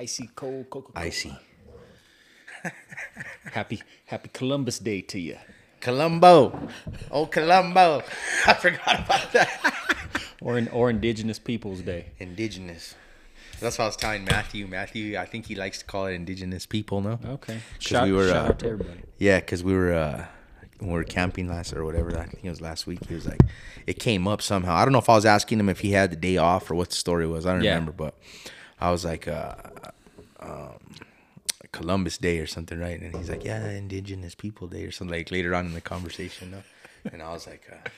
Icy, cold Coca Cola. Icy. Happy, happy Columbus Day to you. Colombo. Oh, Colombo. I forgot about that. Or in, or Indigenous Peoples Day. Indigenous. That's what I was telling Matthew. Matthew, I think he likes to call it indigenous people, no? Okay. Shout, we were, shout uh, out to everybody. Yeah, because we were uh, when we were camping last or whatever. I think it was last week. He was like, it came up somehow. I don't know if I was asking him if he had the day off or what the story was. I don't Yeah. remember, but I was like, uh, um, Columbus Day or something, right? And he's like, yeah, Indigenous People Day or something like later on in the conversation. No? And I was like, uh,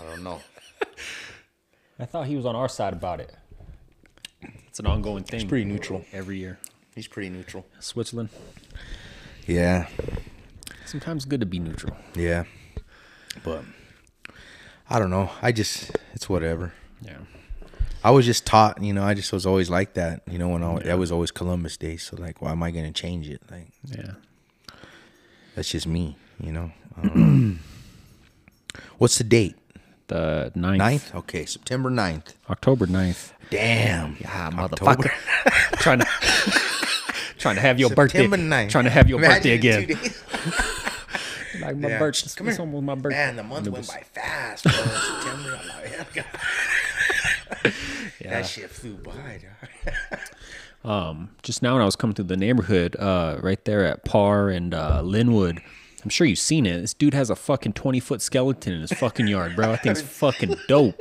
I don't know. I thought he was on our side about it. It's an ongoing thing. He's pretty neutral. every year. He's pretty neutral. Switzerland. Yeah, Sometimes good to be neutral. yeah, but I don't know. I just it's whatever. Yeah. I was just taught, you know, I just was always like that, you know, when I, that was always Columbus Day. So like, why am I gonna change it? Like, Yeah. that's just me, you know. I. What's the date? The 9th. 9th? Okay, September 9th. October 9th. Damn. Ah, October. motherfucker. trying to trying to have your September birthday. 9th. Trying to have your Imagine birthday again. Like my Yeah. birthday. Come It's here. almost my birthday. Man, the month went by fast, bro. September. Yeah. That shit flew by, dog. um, just now when I was coming through the neighborhood, uh, right there at Parr and uh, Linwood, I'm sure you've seen it. This dude has a fucking 20 foot skeleton in his fucking yard, bro. I think it's fucking dope.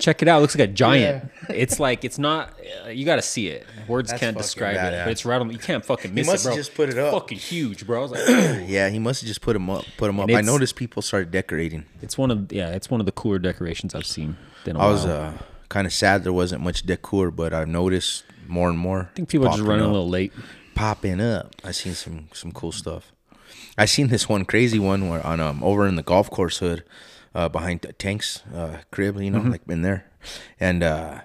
Check it out. It looks like a giant. It's like it's not. Uh, you got to see it. Words That's can't describe it, but it's right on. You can't fucking miss it. he must it, have bro. just put it up. Fucking huge, bro. I was like, oh. Yeah, he must have just put him up. Put him up. I noticed people started decorating. it's one of yeah, it's one of the cooler decorations I've seen. In a I was uh, kind of sad there wasn't much decor, but I've noticed more and more. I think people are just running up. a little late. popping up. I seen some some cool stuff. I seen this one crazy one where on um over in the golf course hood, uh, behind the tanks uh crib, you know, Mm-hmm. like in there, and uh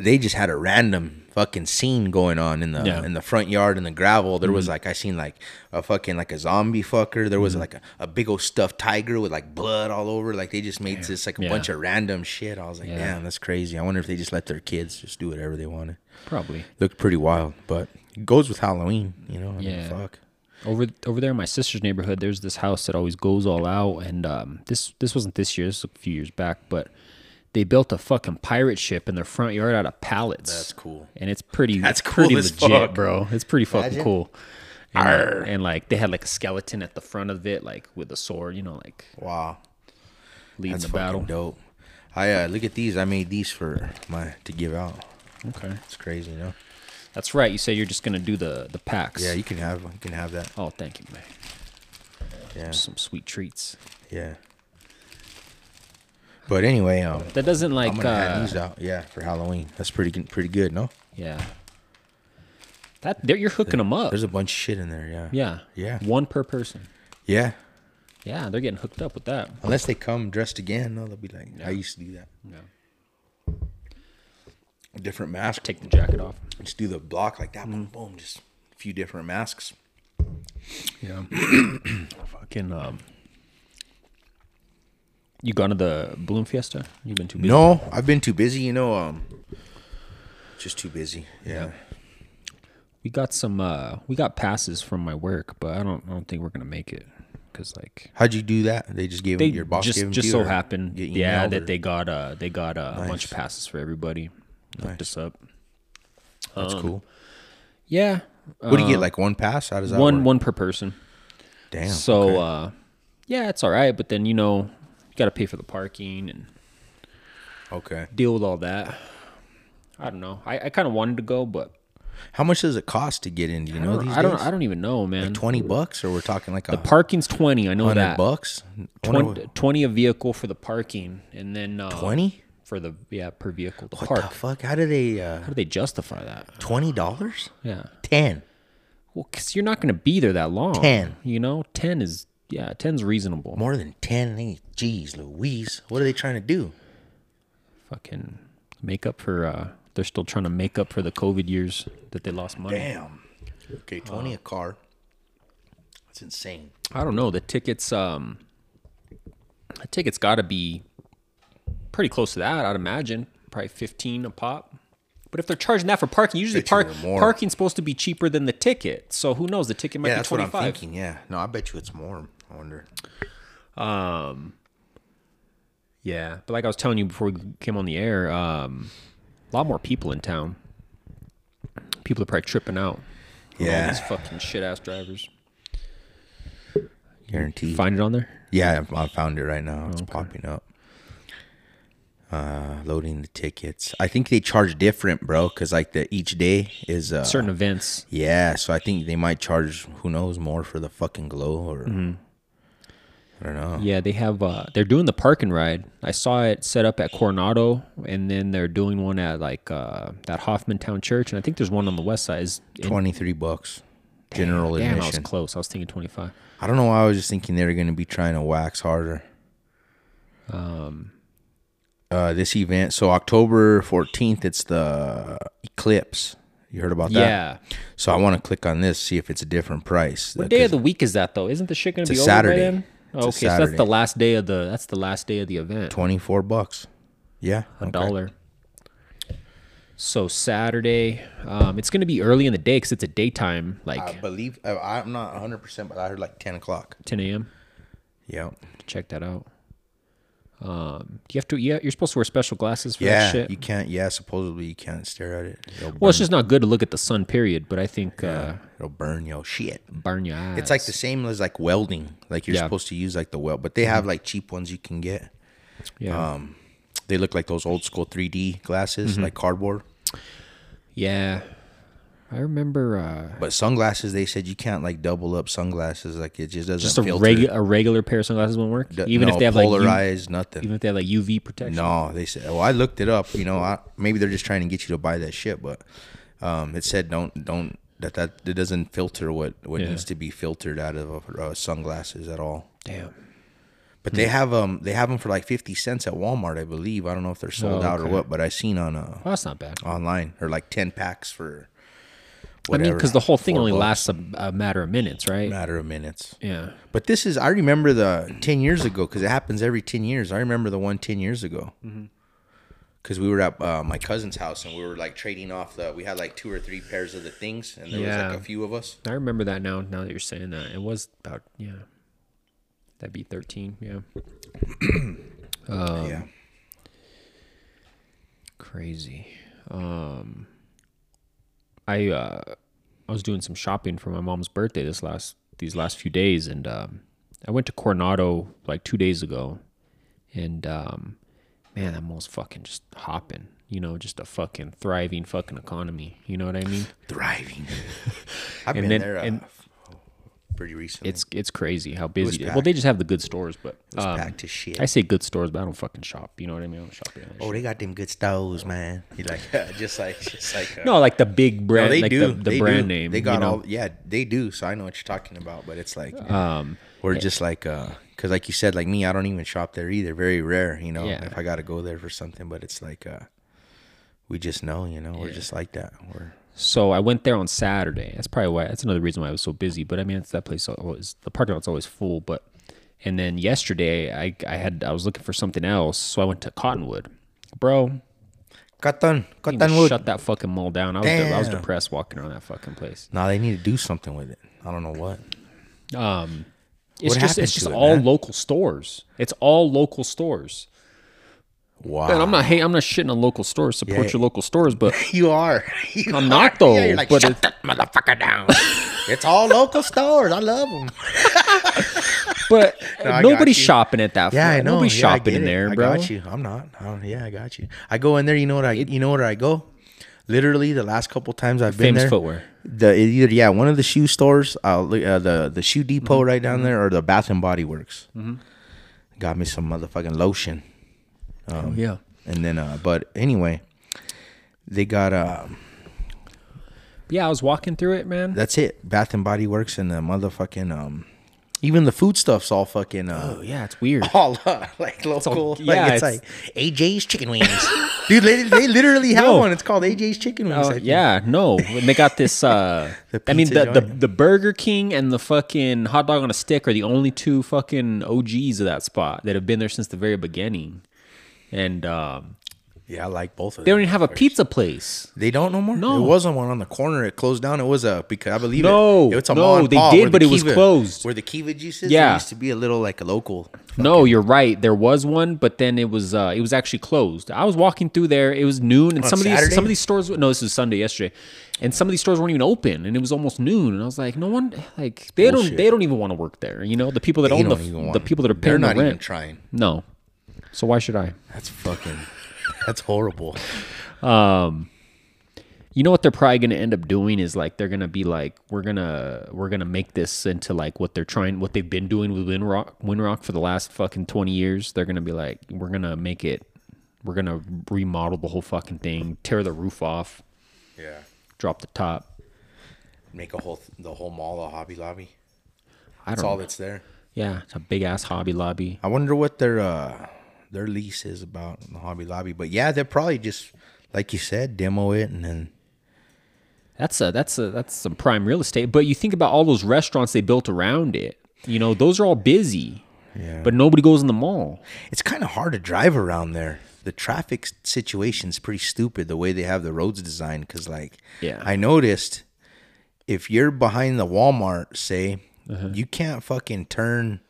they just had a random fucking scene going on in the Yeah. Mm-hmm. in the front yard in the gravel. There was like I seen like a fucking like a zombie fucker. There was Mm-hmm. like a, a big old stuffed tiger with like blood all over. Like they just made this like a Yeah. bunch of random shit. I was like, Yeah. damn, that's crazy. I wonder if they just let their kids just do whatever they wanted. Probably. Looked pretty wild, but it goes with Halloween, you know. I mean, Yeah. fuck. over over there in my sister's neighborhood there's this house that always goes all out and um, this this wasn't this year this was a few years back but they built a fucking pirate ship in their front yard out of pallets That's cool. and it's pretty That's it's pretty as legit fuck. bro it's pretty fucking Imagine. cool and, Arr. like, and like they had like a skeleton at the front of it like with a sword you know like Wow, leading that's the battle dope. I uh, look at these. I made these for my to give out. okay It's crazy, you know. that's right you say you're just gonna do the the packs Yeah, you can have you can have that. oh thank you man Yeah, some sweet treats yeah. But anyway, um, that doesn't like I'm gonna uh, hand these out. Yeah, for Halloween. That's pretty good- pretty good, no? Yeah. That there you're hooking them up. There's a bunch of shit in there. Yeah. yeah. Yeah. One per person. Yeah. Yeah, they're getting hooked up with that. Unless they come dressed again, no, they'll be like, I used to do that. Yeah. Different mask. Take the jacket off. Just do the block like that. Boom, boom. Just a few different masks. Yeah. Fucking um. You gone to the Balloon fiesta? You've been too busy. No, I've been too busy. You know, um, just too busy. Yeah. We got some. uh We got passes from my work, but I don't. I don't think we're gonna make it because like How'd you do that? They just gave they them, your boss just gave them just to you, so or happened. Yeah, emailed, that or- they got uh they got uh, a bunch Nice. of passes for everybody. Hooked Nice. us up. That's um, cool. Yeah. What do you get? uh, Like one pass? How does that one work? one per person. Damn. So okay. uh yeah, it's all right, but then you know, got to pay for the parking and okay. deal with all that. I don't know. I, I kind of wanted to go, but How much does it cost to get in? Do you I know these I don't days? I don't even know, man. Twenty bucks, or we're talking like a the parking's 20, I know that. bucks. I 20, 20 a vehicle for the parking and then uh, Twenty? for the yeah, per vehicle to What park. the fuck? How do they? Uh, How do they justify that? Twenty dollars? Yeah. Ten. Well, cuz you're not going to be there that long. 10. You know, 10 is yeah, 10's reasonable. More than ten? Geez, Louise. What are they trying to do? Fucking make up for uh they're still trying to make up for the COVID years that they lost money. Damn. Okay, twenty a car. That's insane. I don't know. The tickets, um, A ticket's got to be pretty close to that, I'd imagine. Probably 15 a pop. But if they're charging that for parking, usually Bet you park they're more. parking's supposed to be cheaper than the ticket. So who knows? The ticket might Yeah, be that's what 25. I'm thinking. Yeah. No, I bet you it's more. I wonder. Yeah, but like I was telling you before we came on the air, um, a lot more people in town. People are probably tripping out. Yeah. these fucking shit ass drivers. Guaranteed. Find it on there. Yeah, I found it right now. It's popping up. Uh, loading the tickets. I think they charge different, bro, because like the each day is uh, Certain events. Yeah, so I think they might charge who knows more for the fucking glow or Mm-hmm. I don't know. Yeah, they have. Uh, they're doing the park and ride. I saw it set up at Coronado, and then they're doing one at like uh, that Hoffmantown Church, and I think there's one on the west side. Is Twenty three bucks. General Damn, I was close. I was thinking 25. I don't know why I was just thinking they were gonna be trying to wax harder. Um uh this event so October fourteenth it's the eclipse. You heard about that? Yeah. So I want to click on this, see if it's a different price. What day of the week is that though? Isn't the shit gonna be a over by Saturday. then? Okay, so that's the last day of the. That's the last day of the event. twenty four bucks. Yeah. a okay. dollar. So Saturday, um, it's gonna be early in the day because it's a daytime, like I believe I'm not 100, percent but I heard like 10 o'clock. 10 a.m. Yeah, Check that out. Um, do you have to? Yeah, you're supposed to wear special glasses for yeah. that shit. You can't. Yeah, supposedly you can't stare at it. It'll burn, well, it's just not good to look at the sun. Period. But I think uh, it'll burn your shit. burn your eyes. It's like the same as like welding. Like you're Yeah. supposed to use like the weld, but they have like cheap ones you can get. yeah, Um, they look like those old school 3D glasses, Mm-hmm. like cardboard. yeah. I remember uh, But sunglasses, they said you can't like double up sunglasses. Like it just doesn't just a regular a regular pair of sunglasses won't work, D- even no, if they have like U- polarized, nothing. even if they have like UV protection. No, they said. Well, I looked it up. You know, I, maybe they're just trying to get you to buy that shit, but um, it said don't don't that that it doesn't filter what what Yeah. needs to be filtered out of uh, sunglasses at all. Damn. But Hmm. they have um they have them for like fifty cents at Walmart, I believe. I don't know if they're sold Oh, out or what, but I seen on uh Well, that's not bad. online or like ten packs for. I mean, because the whole thing only bucks. lasts a, a matter of minutes, right? matter of minutes. Yeah. But this is I remember the ten years ago because it happens every ten years. I remember the one 10 years ago. Mm-hmm. Because we were at uh, my cousin's house and we were like trading off the. We had like two or three pairs of the things, and there was like a few of us. I remember that now. Now that you're saying that, it was about yeah. That'd be thirteen. Yeah. Um, yeah, Crazy. Um, I uh, I was doing some shopping for my mom's birthday this last these last few days, and um, I went to Coronado like two days ago, and um, man, that mall's fucking just hopping. You know, just a fucking thriving fucking economy. You know what I mean? thriving. I've And been then- there uh, and- pretty recently. It's it's crazy how busy. It is. Well, they just have the good stores, but It um, packed to shit. I say good stores, but I don't fucking shop. You know what I mean? I don't shop there. oh, they got them good stores, man. You like just like just like uh, no, like the big no, brand, they like do. the, the They brand do. name. They got you know? all. Yeah, they do. So I know what you're talking about. But it's like Um, we're just like uh, cause like you said, like me, I don't even shop there either. Very rare, you know. Yeah. If I got to go there for something, but it's like uh, we just know, you know, we're just like that. We're So I went there on Saturday. That's probably why. That's another reason why I was so busy. But I mean, it's that place always the parking lot's always full. But and then yesterday I I had I was looking for something else, so I went to Cottonwood, bro. cotton, cottonwood. Shut that fucking mall down. I was de- I was depressed walking around that fucking place. Nah, they need to do something with it. I don't know what. Um, it's What just it's just it, all man? local stores. It's all local stores. Wow. And I'm not hey, I'm not shitting on local stores. Support Yeah. your local stores, but You are. You I'm are. not, though, Yeah, you're like, but shut that motherfucker down. it's all local stores. I love them. but No, nobody's shopping at that. Yeah, I know. Nobody's Yeah, shopping in there, I bro. got you. I'm not. I don't, yeah, I got you. I go in there. You know what I? You know where I go? Literally, the last couple times I've been Famous there. footwear. The either yeah, one of the shoe stores, uh, uh the the shoe depot Mm-hmm. right down there, or the Bath and Body Works. Got me some motherfucking lotion, Oh, yeah. and then uh, but anyway, they got uh, Yeah, I was walking through it, man. that's it. Bath and Body Works and the motherfucking um, Even the food stuff's all fucking uh, Oh yeah, it's weird. all uh, like local. yeah, like it's, it's- like AJ's chicken wings, dude. They, they literally have No. one. It's called AJ's chicken wings. Oh I think. yeah, no. And they got this. Uh, The I mean, the, the the Burger King and the fucking hot dog on a stick are the only two fucking OGs of that spot that have been there since the very beginning. And um, yeah, I like both of them. they don't even have a pizza place. They don't no more. No. there wasn't one on the corner. It closed down. It was a because I believe No, it. It's a no, mom they did, where the but it was Keva- closed. Where the Keva juice is. Yeah. used to be a little like a local. No, you're right. There was one, but then it was uh, it was actually closed. I was walking through there. It was noon, and On some of these some of these stores. No, this is Sunday yesterday, and some of these stores weren't even open, and it was almost noon. And I was like, no one like they Bullshit. don't they don't even want to work there. You know, the people that They own the the people that are They're paying not the even rent. trying. No, so why should I? That's fucking. That's horrible. Um, You know what they're probably going to end up doing is like they're going to be like we're going to we're going to make this into like what they're trying what they've been doing with Winrock Winrock for the last fucking 20 years. They're going to be like we're going to make it we're going to remodel the whole fucking thing, tear the roof off, Yeah. drop the top. Make a whole the whole mall a Hobby Lobby. I don't all know. that's there. Yeah, it's a big ass Hobby Lobby. I wonder what their uh their lease is about the Hobby Lobby. But yeah, they're probably just like you said, demo it and then That's a that's a that's some prime real estate. But you think about all those restaurants they built around it. You know, those are all busy. Yeah. But nobody goes in the mall. it's kind of hard to drive around there. The traffic situation's pretty stupid the way they have the roads designed. Cause like, Yeah. I noticed if you're behind the Walmart, say, Uh-huh. you can't fucking turn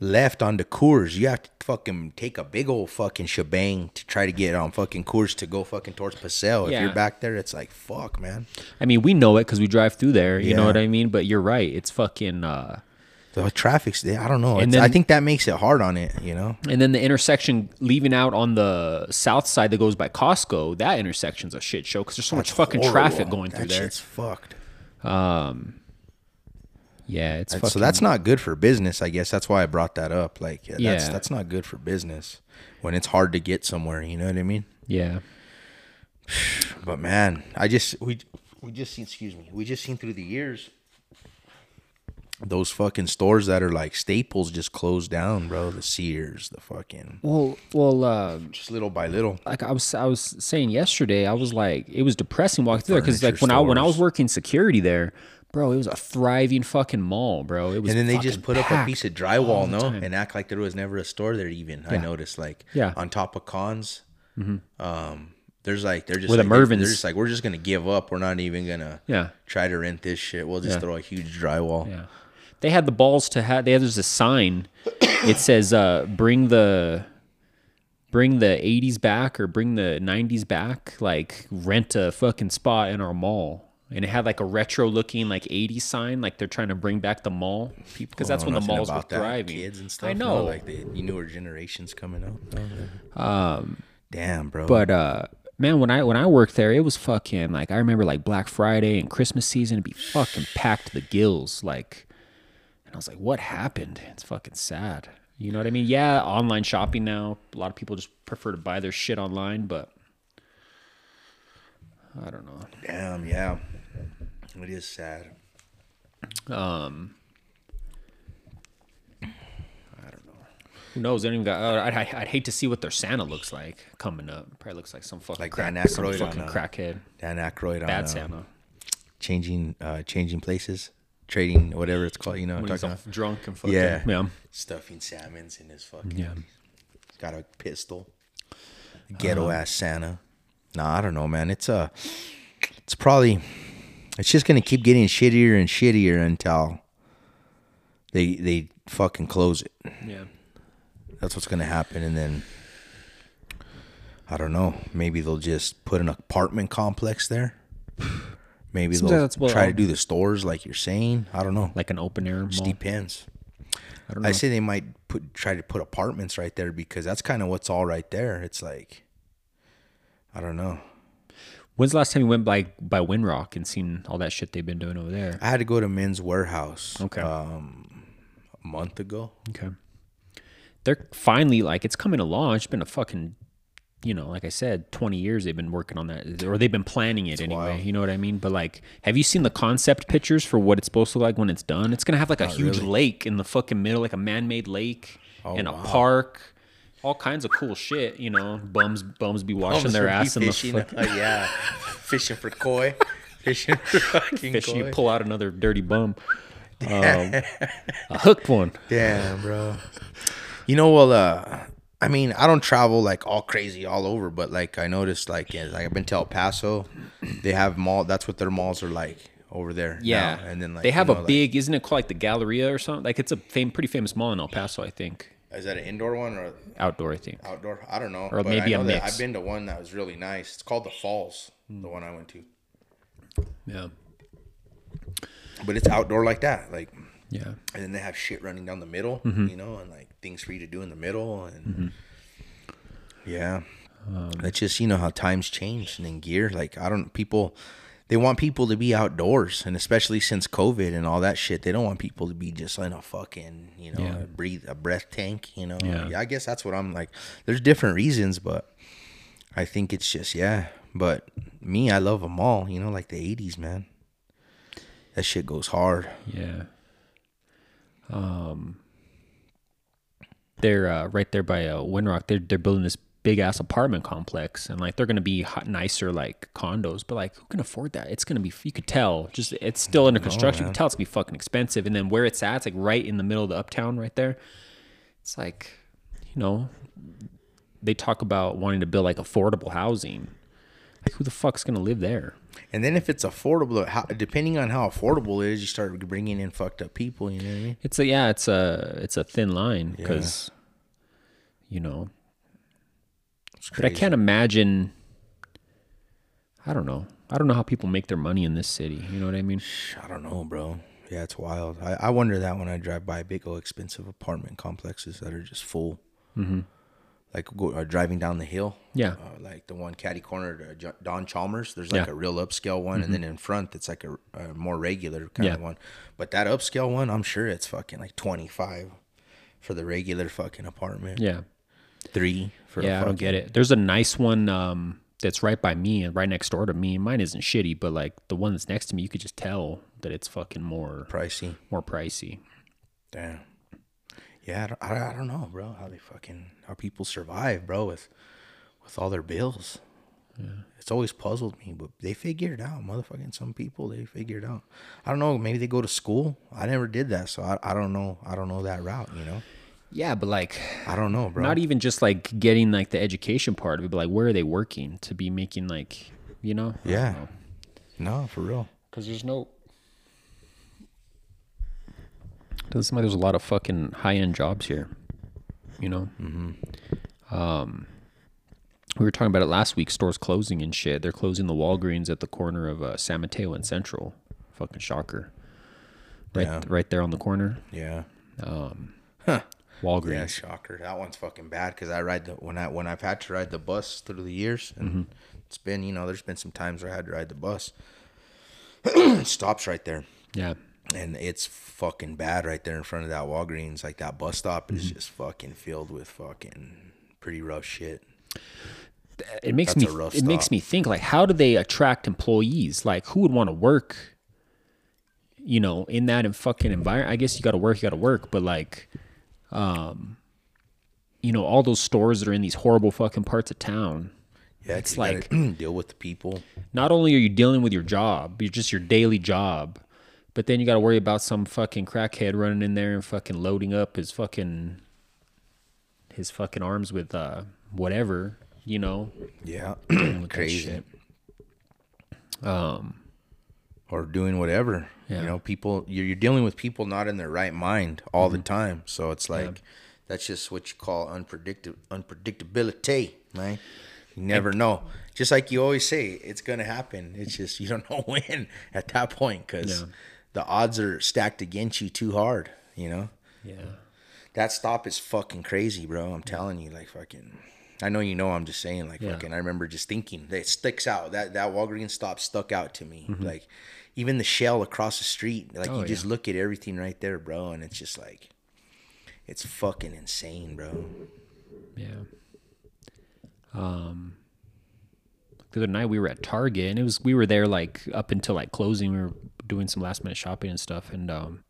left on the Coors. You have to fucking take a big old fucking shebang to try to get on fucking Coors to go fucking towards Paseo. If Yeah. you're back there, it's like fuck, man. I mean, we know it because we drive through there. You know Yeah. what I mean? But you're right. It's fucking. Uh, The traffic's there. I don't know. And It's- I then- think that makes it hard on it. You know. and then the intersection leaving out on the south side that goes by Costco. That intersection's a shit show because there's so much fucking traffic Horrible. going through that there. Shit's fucked. Yeah, it's fucking. so that's not good for business, I guess. That's why I brought that up. Like, yeah, that's Yeah. that's not good for business when it's hard to get somewhere. You know what I mean? yeah. But man, I just we we just seen. Excuse me. We just seen through the years those fucking stores that are like staples just closed down, bro. The Sears, the fucking Well, well, uh, just little by little. like I was, I was saying yesterday, I was like, it was depressing walking through there because like when I when I was working security there, bro, it was a thriving fucking mall, bro. It was. And then they just put up a piece of drywall, no, time. and act like there was never a store there. Even I noticed, like, Yeah. on top of cons, um, there's like they're just the like, they're- They're just like we're just gonna give up. We're not even gonna Yeah. try to rent this shit. We'll just Yeah. throw a huge drywall. Yeah. They had the balls to have. They had there's a sign. It says, uh, "Bring the, bring the '80s back or bring the '90s back. Like rent a fucking spot in our mall." And it had like a retro looking like '80s sign, like they're trying to bring back the mall because that's Well, when the malls were thriving. Kids and stuff. I no, know, like the newer generations coming up. Um, damn, bro. but uh, man, when I when I worked there, it was fucking like I remember like Black Friday and Christmas season, it'd be fucking packed to the gills, like. And I was like, what happened? It's fucking sad. You know what I mean? Yeah, online shopping now. A lot of people just prefer to buy their shit online, but I don't know. damn, yeah, it is sad. Um, I don't know. Who knows? They don't even got. Uh, I'd, I'd, hate to see what their Santa looks like coming up. Probably looks like some fucking Like crack, Dan some fucking on, uh, crackhead. Dan Aykroyd on Bad uh, Santa. changing, uh, changing places, trading, whatever it's called. You know, When talking about? drunk and fucking. Yeah. Yeah. stuffing salmons in his fucking. Yeah. He's got a pistol. Ghetto ass Santa. Nah, I don't know, man. It's uh it's probably it's just gonna keep getting shittier and shittier until they they fucking close it. Yeah. That's what's gonna happen, and then I don't know. Maybe they'll just put an apartment complex there. Maybe like they'll try to do the stores like you're saying. I don't know. Like an open air Just depends. I don't know. I say they might put try to put apartments right there because that's kind of what's all right there. It's like I don't know. When's the last time you went by by Winrock and seen all that shit they've been doing over there? I had to go to Men's Wearhouse. Okay. Um, a month ago. Okay. They're finally like it's coming along. It's been a fucking you know, like I said, 20 years they've been working on that, or they've been planning it anyway. wild. You know what I mean? But like, have you seen the concept pictures for what it's supposed to look like when it's done? It's gonna have like a huge really. lake in the fucking middle, like a man-made lake, Oh, and a park. All kinds of cool shit, you know. Bums, bums be washing Bums their ass in the fishing. fuck, Uh, yeah, fishing for koi, fishing for fucking fish. koi. You pull out another dirty bum, um, a hooked one. Damn, bro. You know, well, uh, I mean, I don't travel like all crazy all over, but like I noticed, like, yeah, like I've been to El Paso, they have mall. That's what their malls are like over there. Yeah, now. and then like they you have know, a like- big, isn't it called like the Galleria or something? Like it's a fame, pretty famous mall in El Paso, I think. Is that an indoor one or Outdoor, I think. outdoor? I don't know. Or but maybe I a know that mix. I've been to one that was really nice. It's called the Falls, the one I went to, Yeah, but it's outdoor like that, like. yeah. and then they have shit running down the middle, Mm-hmm. you know, and like things for you to do in the middle, and yeah, Um, that's just you know how times change and then gear. Like I don't people, they want people to be outdoors, and especially since COVID and all that shit, they don't want people to be just in a fucking you know Yeah. breathe a breath tank, you know. Yeah. I guess that's what I'm like. There's different reasons, but I think it's just yeah. But me, I love them all, you know, like the '80s, man. That shit goes hard. Yeah. Um, they're uh, right there by uh, Winrock. They're they're building this big ass apartment complex, and like they're gonna be hot, nicer like condos. But like, who can afford that? It's gonna be. You could tell. Just it's still under oh, construction. You can tell it's gonna be fucking expensive. And then where it's at, it's like right in the middle of the uptown, right there. It's like, you know, they talk about wanting to build like affordable housing. Like, who the fuck's gonna live there? And then if it's affordable, how, depending on how affordable it is, you start bringing in fucked up people. You know what I mean? It's a yeah, it's a it's a thin line because you know, but I can't imagine. I don't know. I don't know how people make their money in this city. You know what I mean? I don't know, bro. Yeah, it's wild. I, I wonder that when I drive by big old expensive apartment complexes that are just full. Mm-hmm. Like go, uh, driving down the hill. Yeah. Uh, like the one catty corner to Don Chalmers. There's like Yeah. a real upscale one, and then in front it's like a, a more regular kind Yeah. of one. But that upscale one, I'm sure it's fucking like 25 for the regular fucking apartment. Yeah, Three for yeah. I don't get it. There's a nice one um, that's right by me and right next door to me. Mine isn't shitty, but like the one that's next to me, you could just tell that it's fucking more pricey. more pricey. Damn. Yeah, I don't, I, I don't know, bro. How they fucking how people survive, bro, with with all their bills. Yeah. It's always puzzled me, but they figure it out, motherfucking. Some people they figure it out. I don't know. Maybe they go to school. I never did that, so I, I don't know. I don't know that route. You know, Yeah, but like I don't know, bro. not even just like getting like the education part of it, but like where are they working to be making like you know? Yeah. know. no, for real. because there's no doesn't seem like there's a lot of fucking high end jobs here you know mm-hmm. um we were talking about it last week stores closing and shit they're closing the walgreens at the corner of uh, san mateo and central fucking shocker right Yeah. right there on the corner Yeah. Walgreens Yeah, shocker. That one's fucking bad because I ride the when I when I've had to ride the bus through the years, and mm-hmm. it's been you know there's been some times where I had to ride the bus. it stops right there. yeah and it's fucking bad right there in front of that Walgreens. Like that bus stop is mm-hmm. just fucking filled with fucking pretty rough shit. it makes That's me a rough it makes me think like how do they attract employees like who would want to work you know in that and fucking environment i guess you got to work you got to work but like um you know all those stores that are in these horrible fucking parts of town Yeah, It's like- deal with the people. not only are you dealing with your job you're just your daily job but then you got to worry about some fucking crackhead running in there and fucking loading up his fucking his fucking arms with uh whatever you know Yeah, crazy. um Or doing whatever. Yeah. You know, people. You're, you're dealing with people not in their right mind all Mm-hmm. the time. So it's like that's just what you call unpredictable unpredictability, man. You never know. Just like you always say, it's gonna happen. It's just you don't know when at that point because Yeah. the odds are stacked against you too hard. You know. yeah That stop is fucking crazy, bro. I'm telling you, like fucking. I know you know. I'm just saying, like Yeah. fucking. I remember just thinking that it sticks out. That that Walgreens stop stuck out to me. Like even the shell across the street. Like Mm-hmm. Oh, you just yeah. look at everything right there, bro, and it's just like, it's fucking insane, bro. Yeah. Um. The other night we were at Target and it was we were there like up until like closing. We were doing some last minute shopping and stuff, and um,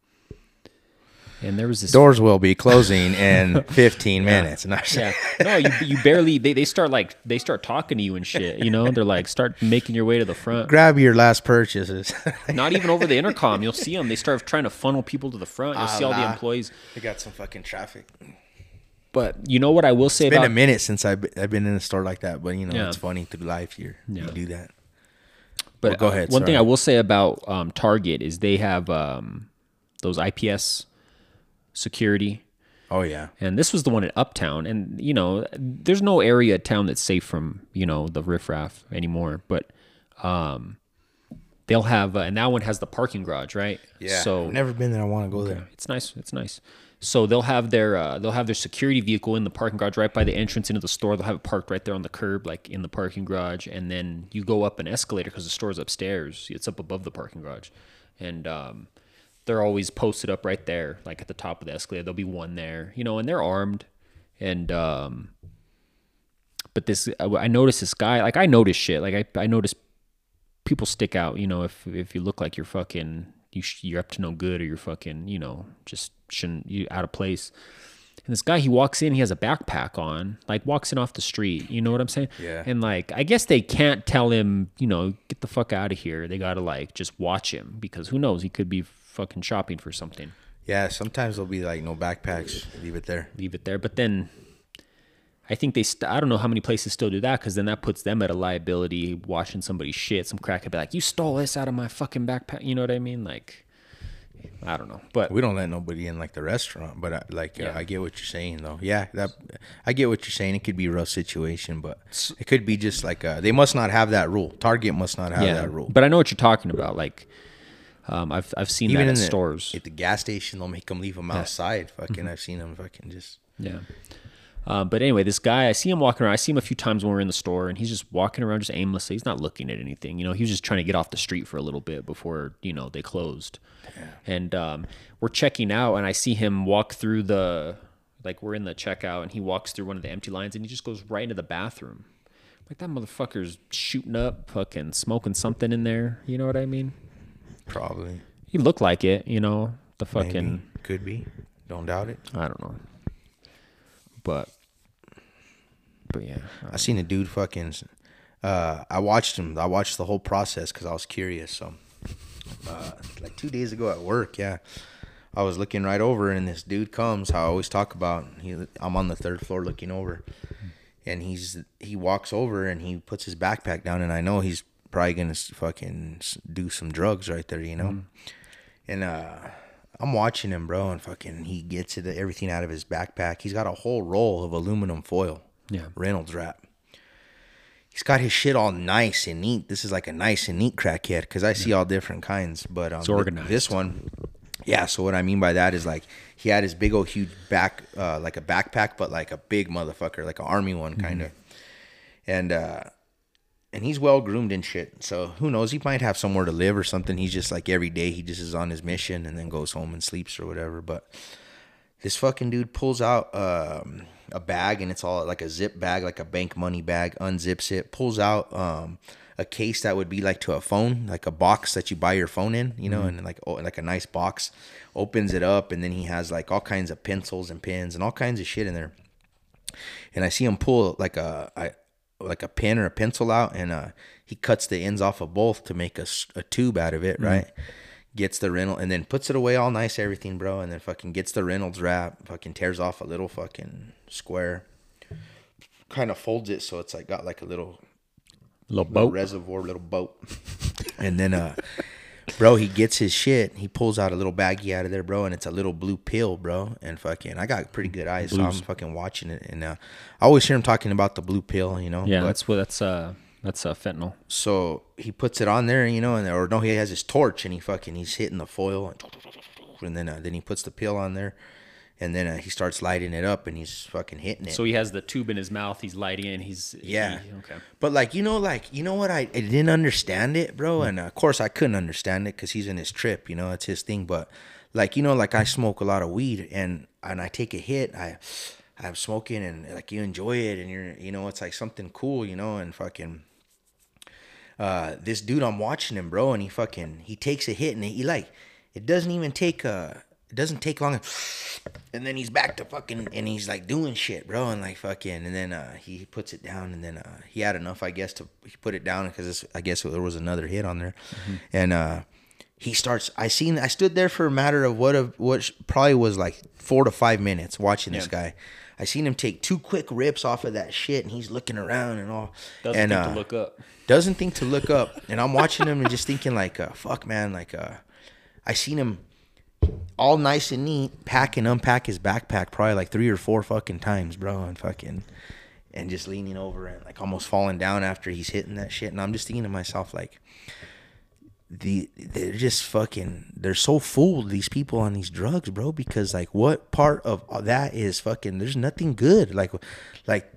and there was this Doors will be closing in 15 minutes. And I yeah. No, you you barely they, they start like they start talking to you and shit. You know, they're like start making your way to the front. grab your last purchases. Not even over the intercom. You'll see them. They start trying to funnel people to the front. You'll see all the employees. they got some fucking traffic. But you know what I will say It's been about a minute since I've been, I've been in a store like that, but you know, Yeah. it's funny through life here. Yeah. You do that. But Well, go uh, ahead, One thing. I will say about um, Target is they have um, those IPS security, Oh, yeah. and this was the one at Uptown. And you know, there's no area of town that's safe from you know the riffraff anymore. But um, they'll have, uh, and that one has the parking garage, right? Yeah. So I've never been there. I want to go there. it's nice. It's nice. So they'll have their uh, they'll have their security vehicle in the parking garage right by the entrance into the store. They'll have it parked right there on the curb, like in the parking garage, and then you go up an escalator because the store's upstairs. It's up above the parking garage, and um, they're always posted up right there, like at the top of the escalator. There'll be one there, you know, and they're armed, and um, but this I, noticed this guy, like I noticed shit, like I I noticed people stick out. You know, if if you look like you're fucking you sh- you're up to no good or you're fucking you know just shouldn't you out of place. And this guy, he walks in, he has a backpack on, like walks in off the street. You know what I'm saying? Yeah. And like, I guess they can't tell him, you know, get the fuck out of here. They gotta like just watch him because who knows? He could be fucking shopping for something. Yeah. Sometimes there'll be like no backpacks. Leave it there. Leave it there. But then, I think they. St- I don't know how many places still do that because then that puts them at a liability. Watching somebody's shit, some crack could be like, "You stole this out of my fucking backpack." You know what I mean? Like, I don't know, but We don't let nobody in like the restaurant, but I, like Yeah. uh, I get what you're saying though. Yeah, that I get what you're saying. It could be a rough situation, but it could be just like uh, they must not have that rule. Target must not have yeah. that rule. But I know what you're talking about. Like, um, I've I've seen that Even at in the stores. at the gas station, they'll make them leave them outside. Fucking, Mm-hmm. I've seen them fucking just. Yeah. Uh, but anyway, this guy, I see him walking around. I see him a few times when we're in the store, and he's just walking around just aimlessly. He's not looking at anything. You know, he was just trying to get off the street for a little bit before, you know, they closed. And um, we're checking out, and I see him walk through the, like, we're in the checkout, and he walks through one of the empty lines, and he just goes right into the bathroom. Like, that motherfucker's shooting up, fucking smoking something in there. You know what I mean? Probably. He looked like it, you know, the fucking. Maybe. Could be. Don't doubt it. I don't know. But but yeah. I seen a dude fucking. Uh, I watched him. I watched the whole process because I was curious. So, uh, like two days ago at work, yeah, I was looking right over, and this dude comes. How I always talk about. He, I'm on the third floor looking over, and he's he walks over and he puts his backpack down, and I know he's probably gonna fucking do some drugs right there, you know. And uh, I'm watching him, bro, and fucking he gets it everything out of his backpack. He's got a whole roll of aluminum foil. Yeah. Reynolds Wrap. He's got his shit all nice and neat. This is like a nice and neat crackhead because I see all different kinds. But um, th- organized. This one, yeah. So what I mean by that is like he had his big old huge back, uh, like a backpack, but like a big motherfucker, like an army one kind of. And uh, and he's well groomed and shit. So who knows? He might have somewhere to live or something. He's just like every day he just is on his mission and then goes home and sleeps or whatever. But this fucking dude pulls out um, a bag and it's all like a zip bag, like a bank money bag, unzips it, pulls out um, a case that would be like to a phone, like a box that you buy your phone in, you know, and like oh, like a nice box. Opens it up and then he has like all kinds of pencils and pens and all kinds of shit in there. And I see him pull like a I, like a pen or a pencil out and uh, he cuts the ends off of both to make a, a tube out of it, right? Gets the rental and then puts it away all nice, everything, bro, and then fucking gets the Reynolds wrap, fucking tears off a little fucking square, kind of folds it so it's like got like a little, Little little boat. reservoir, little boat, and then uh, bro, he gets his shit, he pulls out a little baggie out of there, bro, and it's a little blue pill, bro, and fucking, I got pretty good eyes, so I'm fucking watching it, and uh, I always hear him talking about the blue pill, you know, yeah, but- that's what that's uh that's uh fentanyl. so he puts it on there, you know, and or no, he has his torch and he fucking he's hitting the foil, and, and then uh, then he puts the pill on there, and then uh, he starts lighting it up and he's fucking hitting it. So he has the tube in his mouth, he's lighting it, and he's yeah, he- okay. But like you know, like you know what I, I didn't understand it, bro, and uh, of course I couldn't understand it because he's in his trip, you know, it's his thing. But like you know, like I smoke a lot of weed and and I take a hit, I I'm smoking and like you enjoy it and you're you know it's like something cool you know and fucking uh this dude I'm watching him bro and he fucking he takes a hit and he like it doesn't even take uh it doesn't take long. And then he's back to fucking and he's like doing shit bro and like fucking and then uh he puts it down and then uh he had enough I guess to he put it down because I guess there was another hit on there. And uh he starts I seen I stood there for a matter of what of what probably was like four to five minutes watching this guy. I seen him take two quick rips off of that shit and he's looking around and all. Doesn't and think uh, to look up. doesn't think to look up. And I'm watching him and just thinking like uh, fuck man like uh I seen him all nice and neat pack and unpack his backpack probably like three or four fucking times bro and fucking and just leaning over and like almost falling down after he's hitting that shit. And I'm just thinking to myself like the they're just fucking they're so fooled these people on these drugs bro because like what part of that is fucking there's nothing good. Like like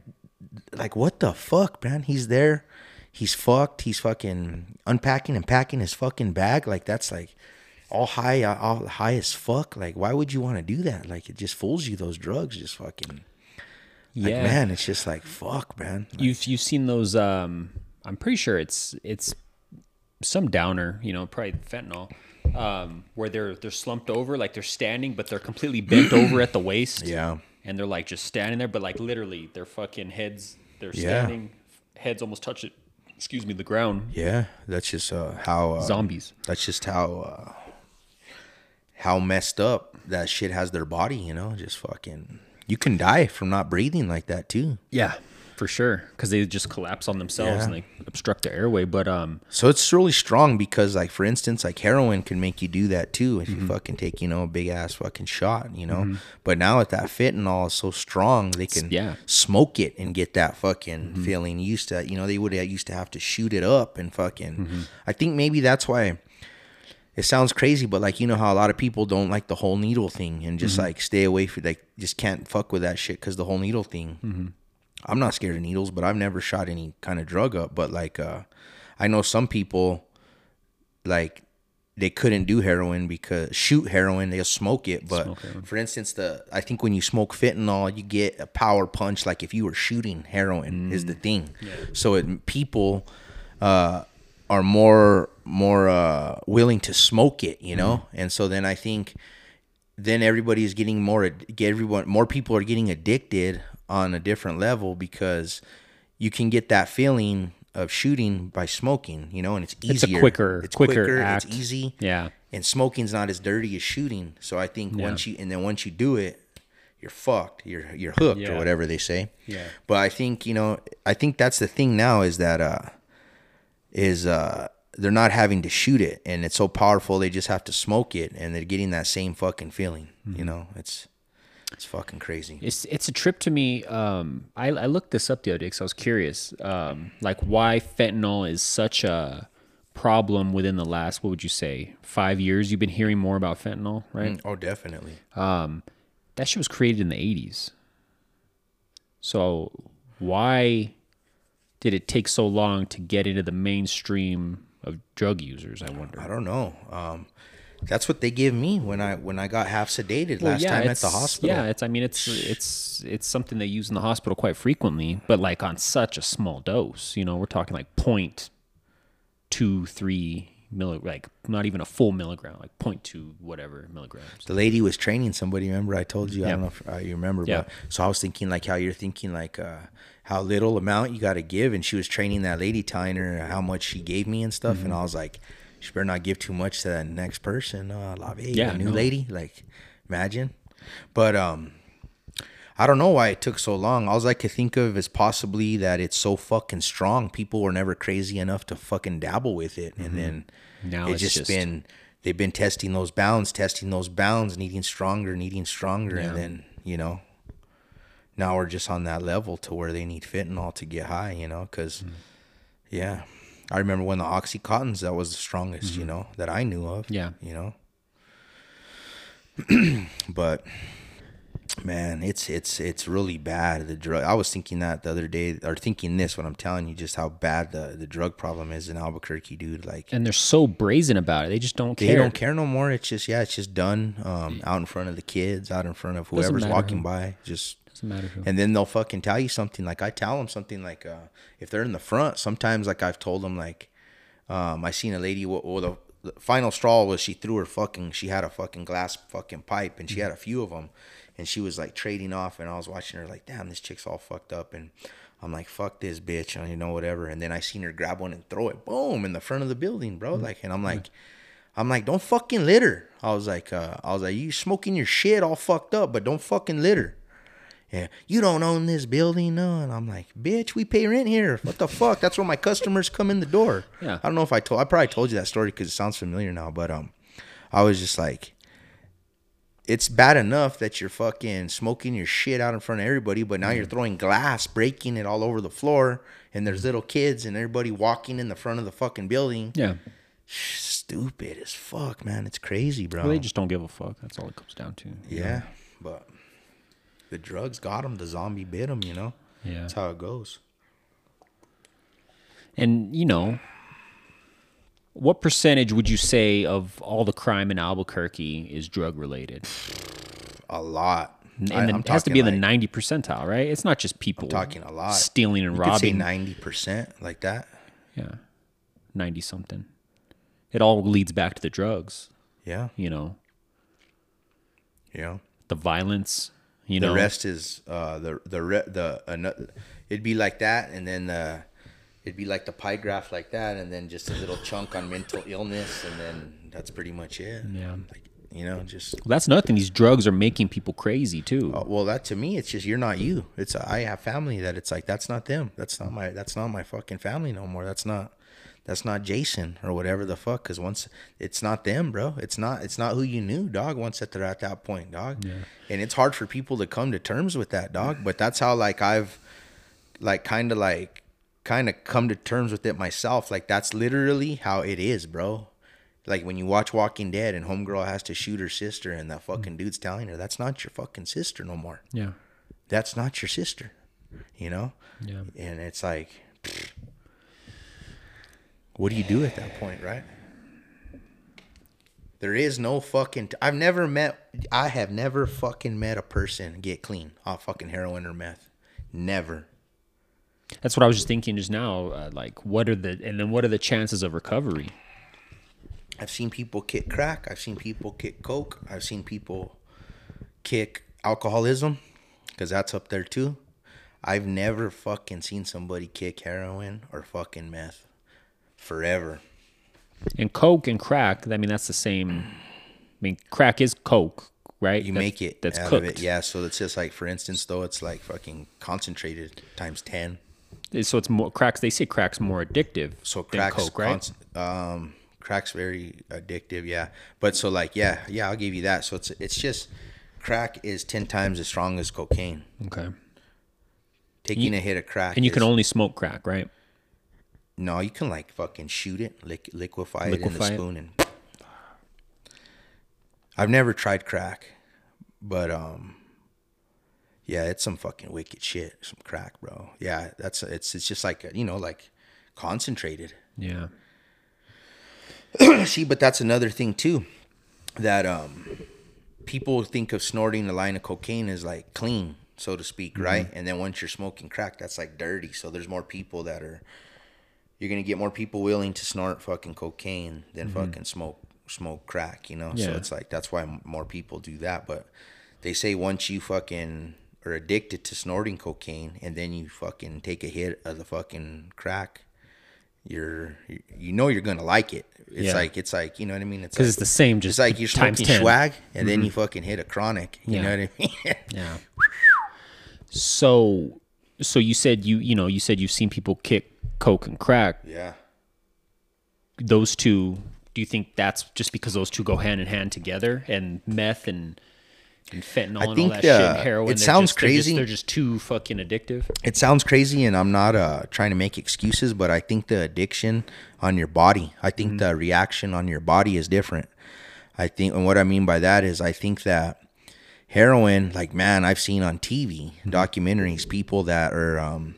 like what the fuck man? He's there. He's fucked. He's fucking unpacking and packing his fucking bag. Like that's like all high uh, all high as fuck. Like why would you want to do that? Like it just fools you those drugs just fucking like Yeah. man it's just like fuck man. You've you've seen those. Um, I'm pretty sure it's it's some downer. You know, probably fentanyl. Um, where they're they're slumped over, like they're standing, but they're completely bent over at the waist. Yeah. and they're like just standing there, but like literally, their fucking heads, they're Yeah. standing, heads almost touch it. Excuse me, the ground. yeah that's just uh how uh, Zombies. that's just how uh how messed up that shit has their body you know just fucking you can die from not breathing like that too Yeah, for sure, because they just collapse on themselves Yeah. and they obstruct the airway. But um, so it's really strong because like for instance like heroin can make you do that too if Mm-hmm. you fucking take you know a big ass fucking shot you know but now with that fentanyl is so strong they can yeah. Mm-hmm. smoke it and get that fucking feeling used to you know they would used to have to shoot it up and fucking Mm-hmm. i think maybe that's why it sounds crazy, but like you know how a lot of people don't like the whole needle thing and just like stay away from like just can't fuck with that shit because the whole needle thing. I'm not scared of needles, but I've never shot any kind of drug up. But like, uh, I know some people like they couldn't do heroin because shoot heroin they'll smoke it. But Smoke for instance, the I think when you smoke fentanyl, you get a power punch like if you were shooting heroin is the thing. So it people uh, are more more uh, willing to smoke it, you know. And so then I think then everybody is getting more get everyone more people are getting addicted on a different level because you can get that feeling of shooting by smoking, you know, and it's It's a easier. quicker- it's quicker quicker, act. it's easy. yeah, And smoking's not as dirty as shooting. So I think once you and then once you do it, you're fucked. You're you're hooked Yeah. or whatever they say. Yeah. But I think, you know, I think that's the thing now is that uh is uh they're not having to shoot it and it's so powerful they just have to smoke it and they're getting that same fucking feeling. Mm-hmm. You know, it's it's fucking crazy. It's it's a trip to me. Um, I I looked this up the other day because I was curious. Um, like why fentanyl is such a problem within the last what would you say five years? You've been hearing more about fentanyl, right? Oh, definitely. That shit was created in the eighties. So why did it take so long to get into the mainstream of drug users? I wonder. I don't know. Um that's what they give me when I when I got half sedated last time at the hospital. Yeah, it's. I mean, it's it's it's something they use in the hospital quite frequently, but like on such a small dose. You know, we're talking like point two three milli, like not even a full milligram, like point two whatever milligrams. the lady was training somebody. Remember, I told you. I don't know if uh, you remember, Yeah. but so I was thinking like how you're thinking like uh, how little amount you got to give, and she was training that lady, telling her how much she gave me and stuff, Mm-hmm. and I was like, she better not give too much to that next person. Uh, la vie, Yeah, new no. lady, like imagine. But um, I don't know why it took so long. All I could think of is possibly that it's so fucking strong. People were never crazy enough to fucking dabble with it, and then Mm-hmm. Now it's it's just, just- been they've been testing those bounds, testing those bounds, needing stronger, needing stronger, Yeah. and then you know now we're just on that level to where they need fentanyl to get high. You know, because Mm. yeah, I remember when the oxycontins that was the strongest. Mm-hmm. You know that I knew of. Yeah. you know. but man, it's it's it's really bad. The drug. I was thinking that the other day, or thinking this when I'm telling you just how bad the the drug problem is in Albuquerque, dude. Like And they're so brazen about it; they just don't they care. They don't care no more. It's just yeah, it's just done um, out in front of the kids, out in front of whoever's walking by. Just Doesn't matter who. And then they'll fucking tell you something. Like I tell them something like, uh, if they're in the front, sometimes like I've told them like, um, I seen a lady. Well, well the, the final straw was she threw her fucking. She had a fucking glass fucking pipe, and she had a few of them, and she was like trading off. And I was watching her like, damn, this chick's all fucked up. And I'm like, fuck this bitch, and you know whatever. And then I seen her grab one and throw it, boom, in the front of the building, bro. Like, and I'm like. I'm like, don't fucking litter. I was like, uh, I was like, you smoking your shit all fucked up, but don't fucking litter. Yeah, you don't own this building, no. And I'm like, bitch, we pay rent here. What the fuck? That's where my customers come in the door. Yeah. I don't know if I told. I probably told you that story because it sounds familiar now. But um, I was just like, it's bad enough that you're fucking smoking your shit out in front of everybody, but now you're throwing glass, breaking it all over the floor, and there's little kids and everybody walking in the front of the fucking building. Yeah. Stupid as fuck, man. It's crazy, bro. Well, they just don't give a fuck. That's all it comes down to. yeah, but the drugs got him. The zombie bit him. You know. Yeah. That's how it goes. And you know, what percentage would you say of all the crime in Albuquerque is drug related? A lot. And I- I'm it has to be in talking the ninety percentile, right? It's not just people talking a lot. stealing and You robbing. ninety percent like that. Yeah, ninety something. It all leads back to the drugs. Yeah. You know, Yeah. the violence. You the rest is uh the the re- the ano- it'd be like that and then uh it'd be like the pie graph like that and then just a little chunk on mental illness and then that's pretty much it Yeah. like you know just Well, that's nothing. These drugs are making people crazy too. uh, well that to me it's just you're not you it's i have family that it's like that's not them that's not my that's not my fucking family no more that's not that's not jason or whatever the fuck because once it's not them bro. It's not it's not who you knew dog once that they're at that point dog. And it's hard for people to come to terms with that dog but that's how like i've like kind of like kind of come to terms with it myself. Like that's literally how it is bro. Like when you watch walking dead and homegirl has to shoot her sister and that fucking dude's telling her that's not your fucking sister no more. Yeah. that's not your sister you know? Yeah. and it's like what do you do at that point right there is no fucking t- i've never met i have never fucking met a person get clean off fucking heroin or meth never That's what I was just thinking just now. Uh, like, what are the and then what are the chances of recovery? I've seen people kick crack. I've seen people kick coke. I've seen people kick alcoholism because that's up there too. I've never fucking seen somebody kick heroin or fucking meth forever. And coke and crack. I mean, that's the same. I mean, crack is coke, right? You That's- make it That's out cooked. of it. Yeah, so it's just like for instance though, it's like fucking concentrated times ten. So it's more cracks. They say crack's more addictive. So than crack's coke, right? cons- um crack's very addictive, yeah. But so like yeah, yeah, I'll give you that. So it's it's just crack is ten times as strong as cocaine. okay. Taking a hit of crack, And you can only smoke crack, right? No, you can like fucking shoot it, lick, liquefy, it in Liquefy it? spoon, and I've never tried crack, but um, yeah, it's some fucking wicked shit, some crack, bro. Yeah, that's it's it's just like you know like concentrated. Yeah. See, but that's another thing too, that um, people think of snorting a line of cocaine as like clean, so to speak, right? And then once you're smoking crack, that's like dirty. So there's more people that are. You're gonna get more people willing to snort fucking cocaine than mm-hmm. fucking smoke smoke crack, you know. So it's like that's why more people do that. But they say once you fucking are addicted to snorting cocaine and then you fucking take a hit of the fucking crack, you're you- know you're gonna like it. It's Yeah. like it's like you know what I mean. It's Because like, it's the same, just it's like you're times smoking 10. swag and then you mm-hmm. fucking hit a chronic. You Yeah. know what I mean? Yeah. So, so you said you you know you said you've seen people kick coke and crack. yeah. Those two. Do you think that's just because those two go hand in hand together, and meth and and fentanyl and all think, that shit, and uh, heroin? it sounds just- they're just- crazy. They're just, too fucking addictive. It sounds crazy, and I'm not uh, trying to make excuses, but I think the addiction on your body, I think the reaction on your body is different. I think, and what I mean by that is, I think that heroin, like man, I've seen on TV documentaries, people that are. Um,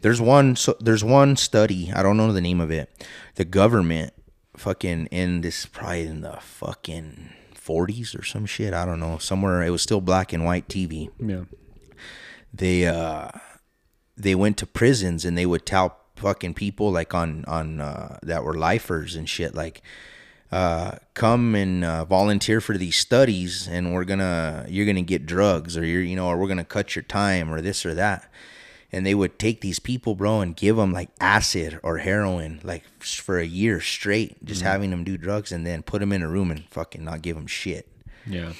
there's one. So there's one study. I don't know the name of it. The government, fucking in this probably in the fucking 40s or some shit. I don't know. Somewhere it was still black and white TV Yeah. they uh they went to prisons and they would tell fucking people like on on uh, that were lifers and shit like uh, come and uh, volunteer for these studies and we're gonna you're gonna get drugs or you're you know or we're gonna cut your time or this or that and they would take these people bro and give them like acid or heroin like for a year straight just having them do drugs and then put them in a room and fucking not give them shit Yeah.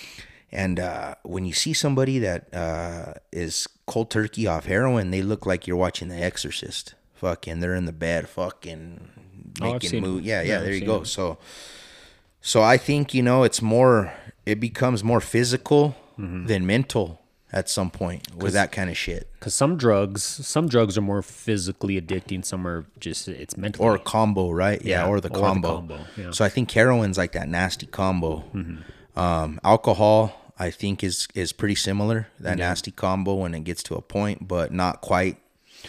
and uh, when you see somebody that uh, is cold turkey off heroin, they look like you're watching The Exorcist. Fucking, they're in the bed, fucking Oh, making seen moves. Yeah, yeah, Yeah, there I've you go. it. So, so I think you know it's more. It becomes more physical Mm-hmm. than mental at some point with that kind of shit, Because some drugs, some drugs are more physically addicting. Some are just it's mental. or a combo, right? Yeah, Yeah, or the or the combo. combo, yeah. Mm-hmm. So I think heroin's like that nasty combo. Um, alcohol, I think, is is pretty similar. That nasty combo when it gets to a point, but not quite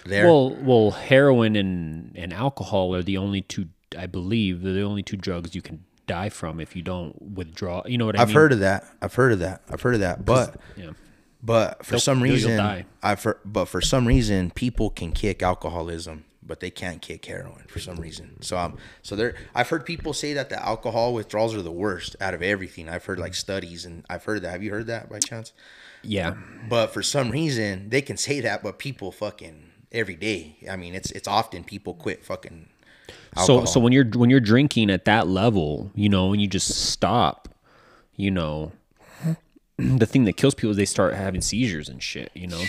there. well, well, heroin and and alcohol are the only two. I believe they're the only two drugs you can die from if you don't withdraw. You know what I I've mean? heard of that. I've heard of that. I've heard of that. But Yeah. but for They'll- some reason, die. I for but for some reason, people can kick alcoholism, but they can't kick heroin for some reason. So um, so there, I've heard people say that the alcohol withdrawals are the worst out of everything. I've heard like studies, and I've heard that. Have you heard that by chance? Yeah. But for some reason, they can say that, but people fucking every day. I mean, it's it's often people quit fucking. Alcohol. So so when you're when you're drinking at that level, you know, and you just stop, you know, the thing that kills people is they start having seizures and shit. You know.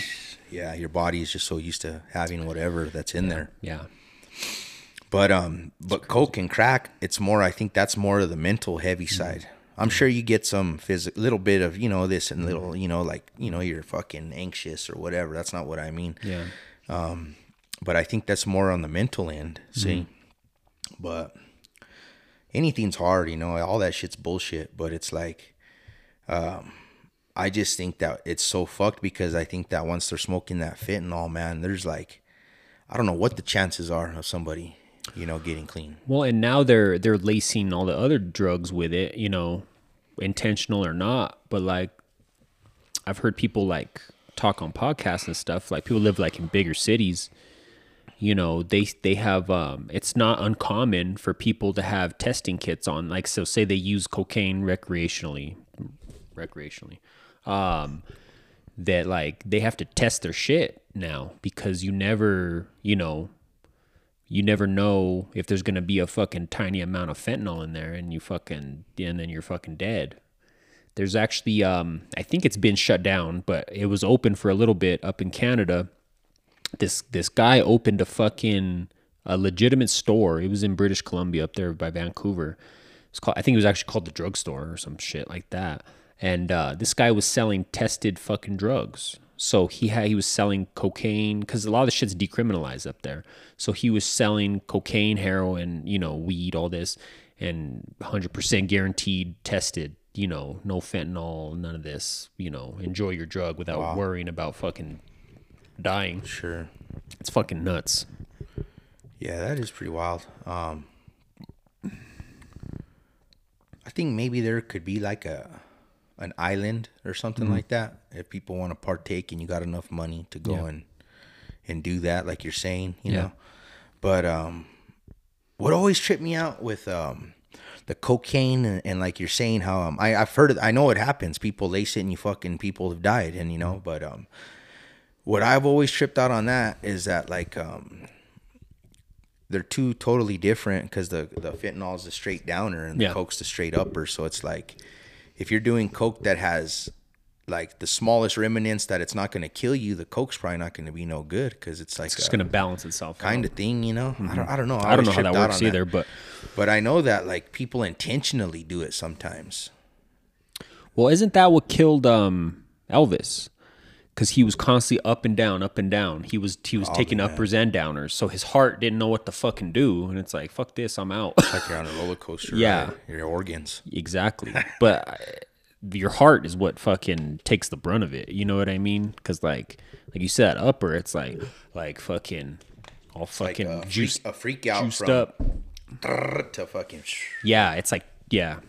yeah, your body is just so used to having whatever that's in there. Yeah. But um, but coke and crack, it's more. I think that's more of the mental heavy Mm-hmm. side. I'm sure you get some physical, little bit of you know this and little you know like you know you're fucking anxious or whatever. That's not what I mean. Yeah. Um But I think that's more on the mental end. See, Mm-hmm. But anything's hard. You know, all that shit's bullshit. But it's like, um, I just think that it's so fucked because I think that once they're smoking that fentanyl, man, there's like, I don't know what the chances are of somebody, you know, getting clean. Well, and now they're they're lacing all the other drugs with it, you know, intentional or not. But like, I've heard people like talk on podcasts and stuff. Like people live like in bigger cities. You know, they they have. Um, it's not uncommon for people to have testing kits on. Like, so say they use cocaine recreationally, recreationally. Um, that like they have to test their shit now because you never, you know, you never know if there's gonna be a fucking tiny amount of fentanyl in there and you fucking and then you're fucking dead. There's actually um I think it's been shut down, but it was open for a little bit up in Canada. This this guy opened a fucking a legitimate store. It was in British Columbia up there by Vancouver. It's called I think it was actually called the drugstore or some shit like that. And uh, this guy was selling tested fucking drugs. So he had he was selling cocaine because a lot of the shit's decriminalized up there. So he was selling cocaine, heroin, you know, weed, all this, and 100% guaranteed tested. You know, no fentanyl, none of this. You know, enjoy your drug without worrying about fucking dying. Sure. It's fucking nuts. Yeah, that is pretty wild. Um, I think maybe there could be like a an island or something Mm-hmm. like that if people want to partake and you got enough money to go Yeah. and and do that, like you're saying, you Yeah. know. But um, what always tripped me out with um the cocaine and, and like you're saying how um I I've heard it, I know it happens. People lace it and you fucking people have died and you know, Mm-hmm. but um what I've always tripped out on that is that like um they're two totally different because the the fentanyl is the straight downer and the Yeah. coke's the straight upper. So it's like if you're doing coke that has like the smallest remnants that it's not going to kill you, the coke's probably not going to be no good because it's like It's just gonna balance itself. kind out. of thing, you know. I don't I don't know. I don't know how that works either, but but I know that like people intentionally do it sometimes. Well, isn't that what killed um, Elvis? Because he was constantly up and down, up and down. He was he was oh, taking uppers and downers, so his heart didn't know what to fucking do, and it's like fuck this, I'm out. Like you're on a roller coaster. Yeah. ride, your organs. exactly, but I, your heart is what fucking takes the brunt of it. You know what I mean? Because like like you said, upper, it's like like fucking all Like fucking a freak, a freak out juiced from up. to fucking. Yeah, it's like yeah.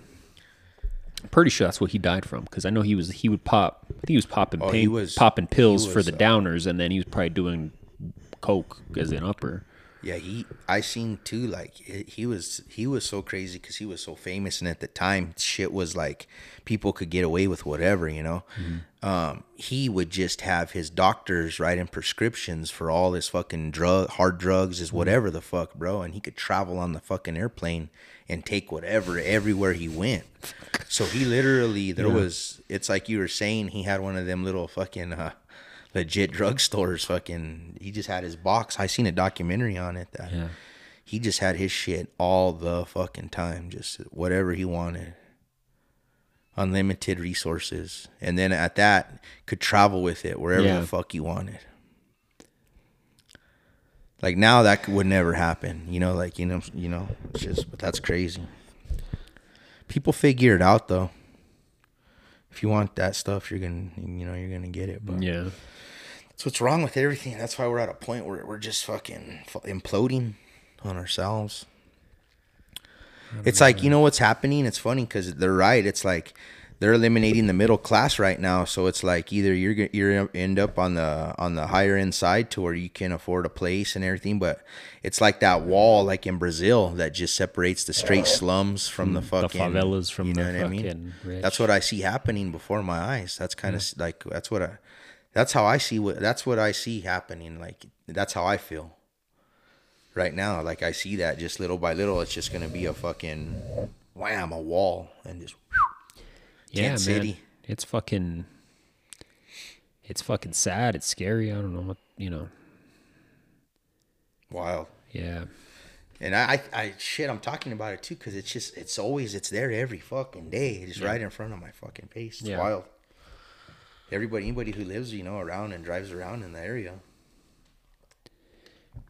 I'm pretty sure that's what he died from because I know he was he would pop I think he was popping Oh, pain, he was- popping pills he for was, the uh, downers, and then he was probably doing coke as an upper. Yeah, he. I seen too. Like he was. He was so crazy because he was so famous, and at the time, shit was like people could get away with whatever. You know. Um, he would just have his doctors writing prescriptions for all his fucking drug, hard drugs, is whatever the fuck, bro. And he could travel on the fucking airplane and take whatever everywhere he went. So he literally, there was. It's like you were saying, he had one of them little fucking. Uh, legit drugstores fucking he just had his box i seen a documentary on it that Yeah. he just had his shit all the fucking time just whatever he wanted unlimited resources and then at that could travel with it wherever Yeah. the fuck you wanted like now that would never happen you know like you know you know it's just but that's crazy people figure it out though if you want that stuff you're gonna you know you're gonna get it but Yeah. that's what's wrong with everything. That's why we're at a point where we're just fucking imploding on ourselves. It's like you know what's happening. It's funny because they're right. It's like they're eliminating the middle class right now. So it's like either you're you're end up on the on the higher end side to where you can afford a place and everything, but it's like that wall like in Brazil that just separates the straight slums from the mm, the fucking favelas from you know the what I mean? rich. That's what I see happening before my eyes. That's kind of like that's what I that's how I see what that's what I see happening. Like that's how I feel right now. Like I see that just little by little, it's just gonna be a fucking wham, a wall, and just yeah, Tent man. City. It's fucking. It's fucking sad. It's scary. I don't know what you know. wild. Yeah. And I, I, I shit, I'm talking about it too because it's just, it's always, it's there every fucking day. It's right in front of my fucking face. It's Yeah. wild. Everybody, anybody who lives, you know, around and drives around in the area,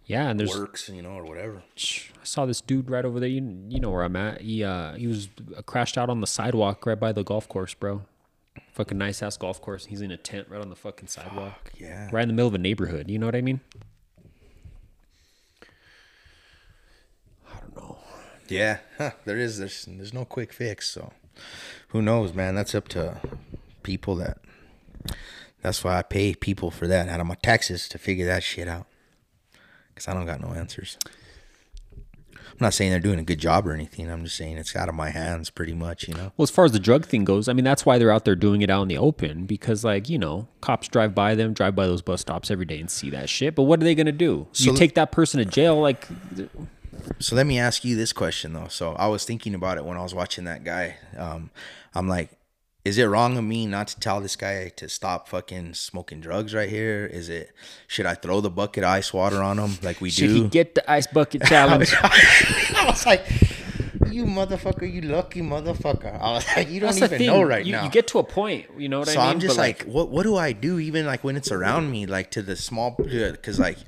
Yeah, and there's works, you know, or whatever. I saw this dude right over there. You you know where I'm at. He uh he was uh, crashed out on the sidewalk right by the golf course, bro. Fucking nice ass golf course. He's in a tent right on the fucking sidewalk, Yeah. right in the middle of a neighborhood. You know what I mean? I don't know. Yeah, huh, there is. There's there's no quick fix. So, who knows, man? That's up to people. That that's why I pay people for that out of my taxes to figure that shit out. Cause I don't got no answers. I'm not saying they're doing a good job or anything. I'm just saying it's out of my hands, pretty much. You know. Well, as far as the drug thing goes, I mean that's why they're out there doing it out in the open because, like, you know, cops drive by them, drive by those bus stops every day and see that shit. But what are they gonna do? you take that person to jail, like, So let me ask you this question though. So I was thinking about it when I was watching that guy. Um, I'm like, is it wrong of me not to tell this guy to stop fucking smoking drugs right here? Is it should I throw the bucket of ice water on him like we should do? Should he get the ice bucket challenge? I was like, you motherfucker, you lucky motherfucker. I was like, you don't That's even know right you, now. You get to a point, you know what so I mean? So I'm just But, like, what what do I do even like when it's around me, like to the small, because like,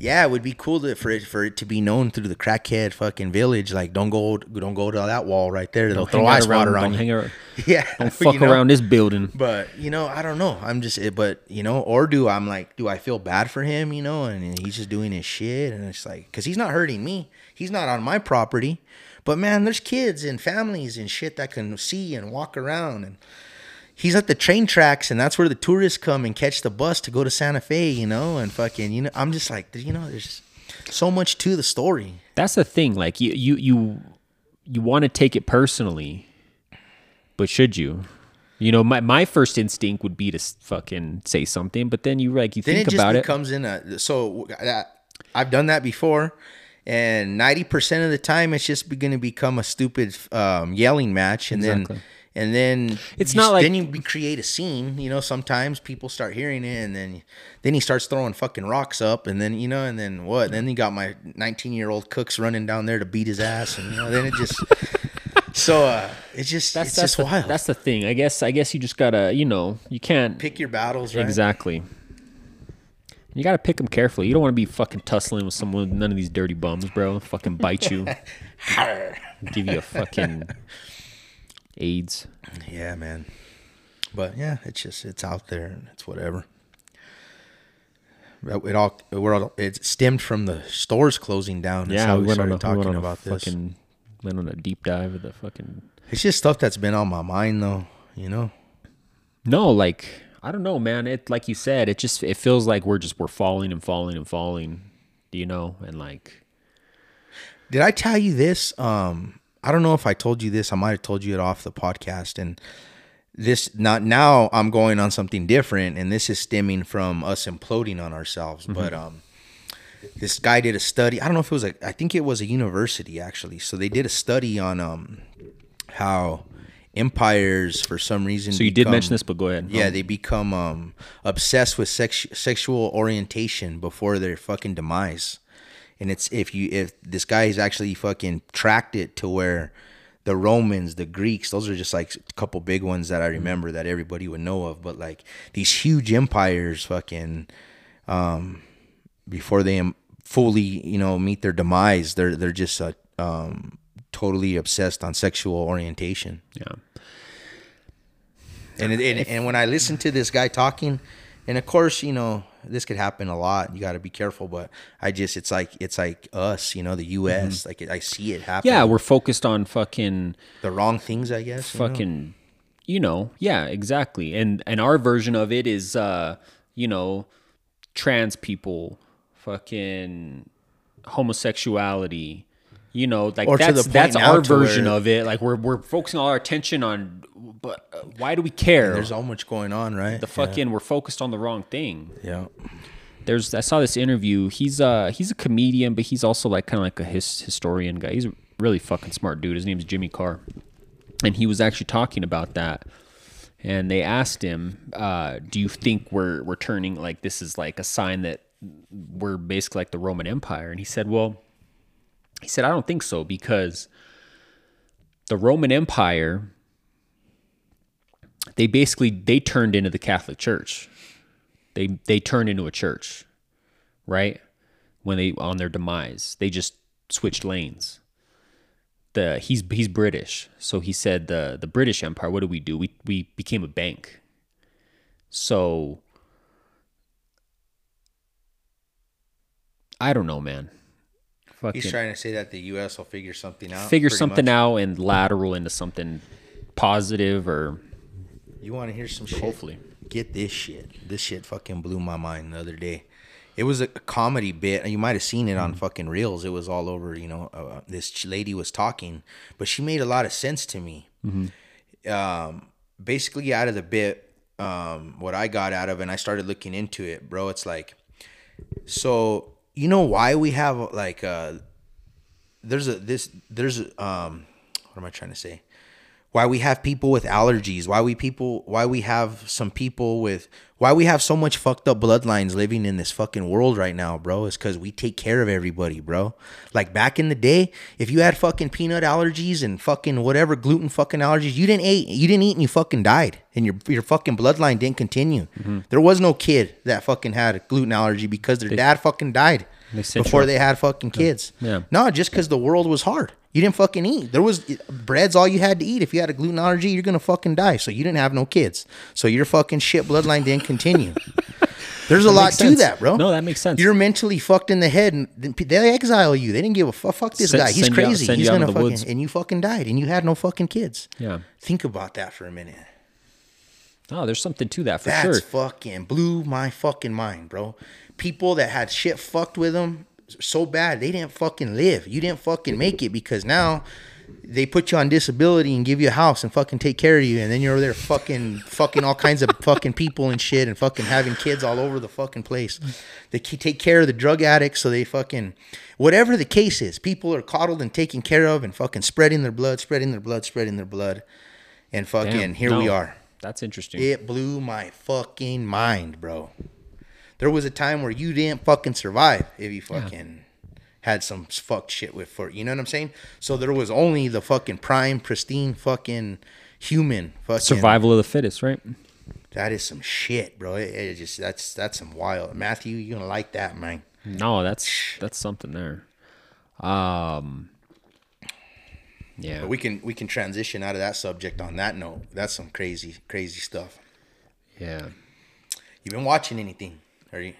yeah, it would be cool to, for it for it to be known through the crackhead fucking village. Like, don't go don't go to that wall right there. They'll throw ice around- water on you. hang ar- yeah, don't fuck you know? around this building. But you know, I don't know. I'm just, but you know, or do I'm like, do I feel bad for him? You know, and he's just doing his shit, and it's like, cause he's not hurting me. He's not on my property. But man, there's kids and families and shit that can see and walk around, and he's at the train tracks, and that's where the tourists come and catch the bus to go to Santa Fe. You know, and fucking, you know, I'm just like, you know, there's so much to the story. That's the thing. Like you, you, you, you want to take it personally, but should you? You know, my, my first instinct would be to fucking say something, but then you like you then think it just about it. Comes in a so that I've done that before, and ninety percent of the time it's just going to become a stupid um, yelling match, and Exactly. then and then It's you not like- then you create a scene. You know, sometimes people start hearing it, and then then he starts throwing fucking rocks up, and then you know, and then what? Then you got my nineteen year old cooks running down there to beat his ass, and you know, then it just. So uh, it's just that's it's that's just the, wild. that's the thing. I guess I guess you just gotta you know you can't Pick your battles, right? exactly. You gotta pick them carefully. You don't want to be fucking tussling with someone. None of these dirty bums, bro. Fucking bite you, give you a fucking AIDS. Yeah, man. But yeah, it's just it's out there and it's whatever. It all we're all, it stemmed from the stores closing down. That's Yeah, how we, we, started a, talking a about this. fucking went on a deep dive of the fucking It's just stuff that's been on my mind though, you know. No, like I don't know, man. It like you said, it just it feels like we're just we're falling and falling and falling, Do you know, and like Did I tell you this? Um, I don't know if I told you this. I might have told you it off the podcast. And this not now I'm going on something different, and this is stemming from us imploding on ourselves. But um, this guy did a study. I don't know if it was a. I think it was a university actually. So they did a study on um how empires for some reason. so you did mention this, but go ahead. Yeah, they become um obsessed with sex- sexual orientation before their fucking demise. And it's if you if this guy has actually fucking tracked it to where the Romans, the Greeks, those are just like a couple big ones that I remember that everybody would know of, but like these huge empires fucking um before they fully, you know, meet their demise, they're they're just uh, um totally obsessed on sexual orientation. yeah. And, it, and and when I listen to this guy talking, and of course, you know, this could happen a lot. You got to be careful, but I just it's like it's like us, you know, the U.S. Like I see it happen. Yeah, we're focused on fucking the wrong things, I guess. you know? fucking you know yeah exactly and and our version of it is uh you know trans people fucking homosexuality you know like Or that's that's our version where- of it like we're we're focusing all our attention on but uh, why do we care There's so much going on, right? the fucking we're focused on the wrong thing yeah. there's I saw this interview. He's uh he's a comedian, but he's also like kind of like a his, historian guy. He's a really fucking smart dude. His name's Jimmy Carr, and he was actually talking about that. And they asked him, uh, "Do you think we're we're turning like this is like a sign that we're basically like the Roman Empire?" And he said, "Well, he said I don't think so because the Roman Empire." They basically they turned into the Catholic Church. They they turned into a church right? When they on their demise. They just switched lanes. The he's he's british. So he said the the british empire what did we do? We we became a bank. So i don't know man Fucking He's trying to say that the U.S. will figure something out. figure something much. out and lateral into something positive or You want to hear some shit? hopefully Get this shit. This shit fucking blew my mind the other day. It was a comedy bit. You might have seen it Mm. on fucking reels. It was all over. You know, uh, this lady was talking, but she made a lot of sense to me. Mm-hmm. Um, basically, out of the bit, um, what I got out of, it, and I started looking into it, bro. It's like, so you know why we have like uh, there's a this there's a, um, what am I trying to say? Why we have people with allergies why we people why we have some people with why we have so much fucked up bloodlines living in this fucking world right now bro is because we take care of everybody bro. Like back in the day if you had fucking peanut allergies and fucking whatever gluten fucking allergies you didn't eat you didn't eat and you fucking died and your your fucking bloodline didn't continue. Mm-hmm. There was no kid that fucking had a gluten allergy because their dad fucking died They before they had fucking kids Yeah. no, just because the world was hard. You didn't fucking eat. There was bread's all you had to eat. If you had a gluten allergy, you're gonna fucking die. So you didn't have no kids. So your fucking shit bloodline didn't continue. There's a lot to that, bro. No, that makes sense. You're mentally fucked in the head, and they exile you. They didn't give a fuck. Fuck this Send- guy. He's send you out- crazy. He's out in gonna fucking woods. and you fucking died, and you had no fucking kids. yeah Think about that for a minute. Oh there's something to that for That's sure fucking blew my fucking mind, bro. People that had shit fucked with them so bad they didn't fucking live. You didn't fucking make it because now they put you on disability and give you a house and fucking take care of you, and then you're over there fucking fucking all kinds of fucking people and shit and fucking having kids all over the fucking place. They take care of the drug addicts, so they fucking whatever the case is, people are coddled and taken care of and fucking spreading their blood, spreading their blood, spreading their blood, and fucking Damn, here we are. That's interesting It blew my fucking mind, bro. There was a time where you didn't fucking survive if you fucking had some fucked shit with for you know what I'm saying? So there was only the fucking prime, pristine fucking human fucking survival of the fittest right That is some shit, bro. It, it just that's that's some wild. Matthew, you gonna like that, man. No, that's that's something there. Um, yeah, But we can we can transition out of that subject on that note. That's some crazy crazy stuff. yeah. You been watching anything? Are you?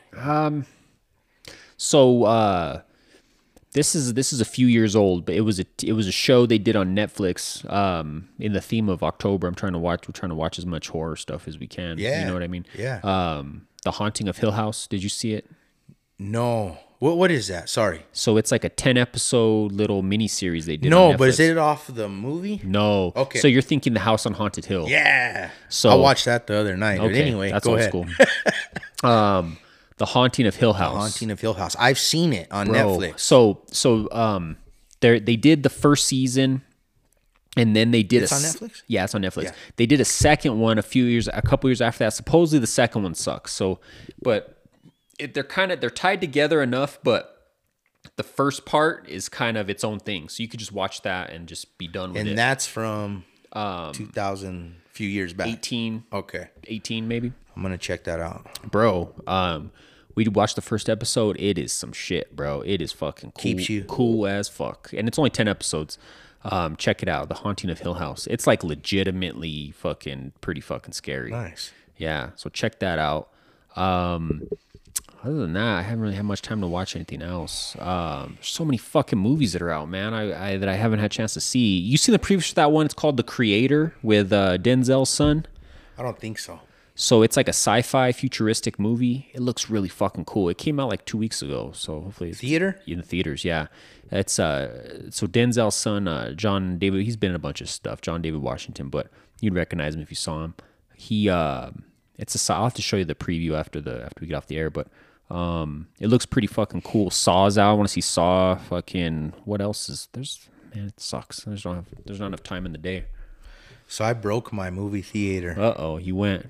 So, uh, this is this is a few years old, but it was a it was a show they did on Netflix. Um, in the theme of October, I'm trying to watch. We're trying to watch as much horror stuff as we can. Yeah. you know what I mean. Yeah. Um, The Haunting of Hill House. Did you see it? No. What what is that? Sorry. So it's like a 10 episode little mini series they did. No, but is it off the movie? No. Okay. So you're thinking the House on Haunted Hill. Yeah. So- I watched that the other night. But Okay, anyway, that's go old ahead. school. um, The Haunting of Hill House. Haunting of Hill House. I've seen it on Bro, Netflix. So so um, they they did the first season, and then they did It's a on Netflix? Yeah, it's on Netflix. Yeah. They did a second one a few years, a couple years after that. Supposedly the second one sucks. So, but it, they're kind of they're tied together enough, but. The first part is kind of its own thing, so you could just watch that and just be done with And it. And that's from Um, 2000, few years back. 18, Okay. 18 maybe. I'm going to check that out. bro um we watched the first episode it is some shit bro it is fucking cool, Keeps you- cool as fuck and it's only 10 episodes um check it out the haunting of hill house it's like legitimately fucking pretty fucking scary Nice. yeah so check that out um other than that i haven't really had much time to watch anything else um there's so many fucking movies that are out man i, I that i haven't had a chance to see you seen the preview for that one it's called the creator with uh denzel's son I don't think so. so it's like a sci-fi futuristic movie. It looks really fucking cool. It came out like two weeks ago, so hopefully it's Theater? in the theaters. Yeah, it's uh, so Denzel's son, uh, John David. He's been in a bunch of stuff. John David Washington, but you'd recognize him if you saw him. He, uh, it's a. I'll have to show you the preview after the after we get off the air, but um, it looks pretty fucking cool. Saw's out. I want to see Saw. Fucking what else is there's? Man, it sucks. There's not there's not enough time in the day. So I broke my movie theater. Uh oh, you went.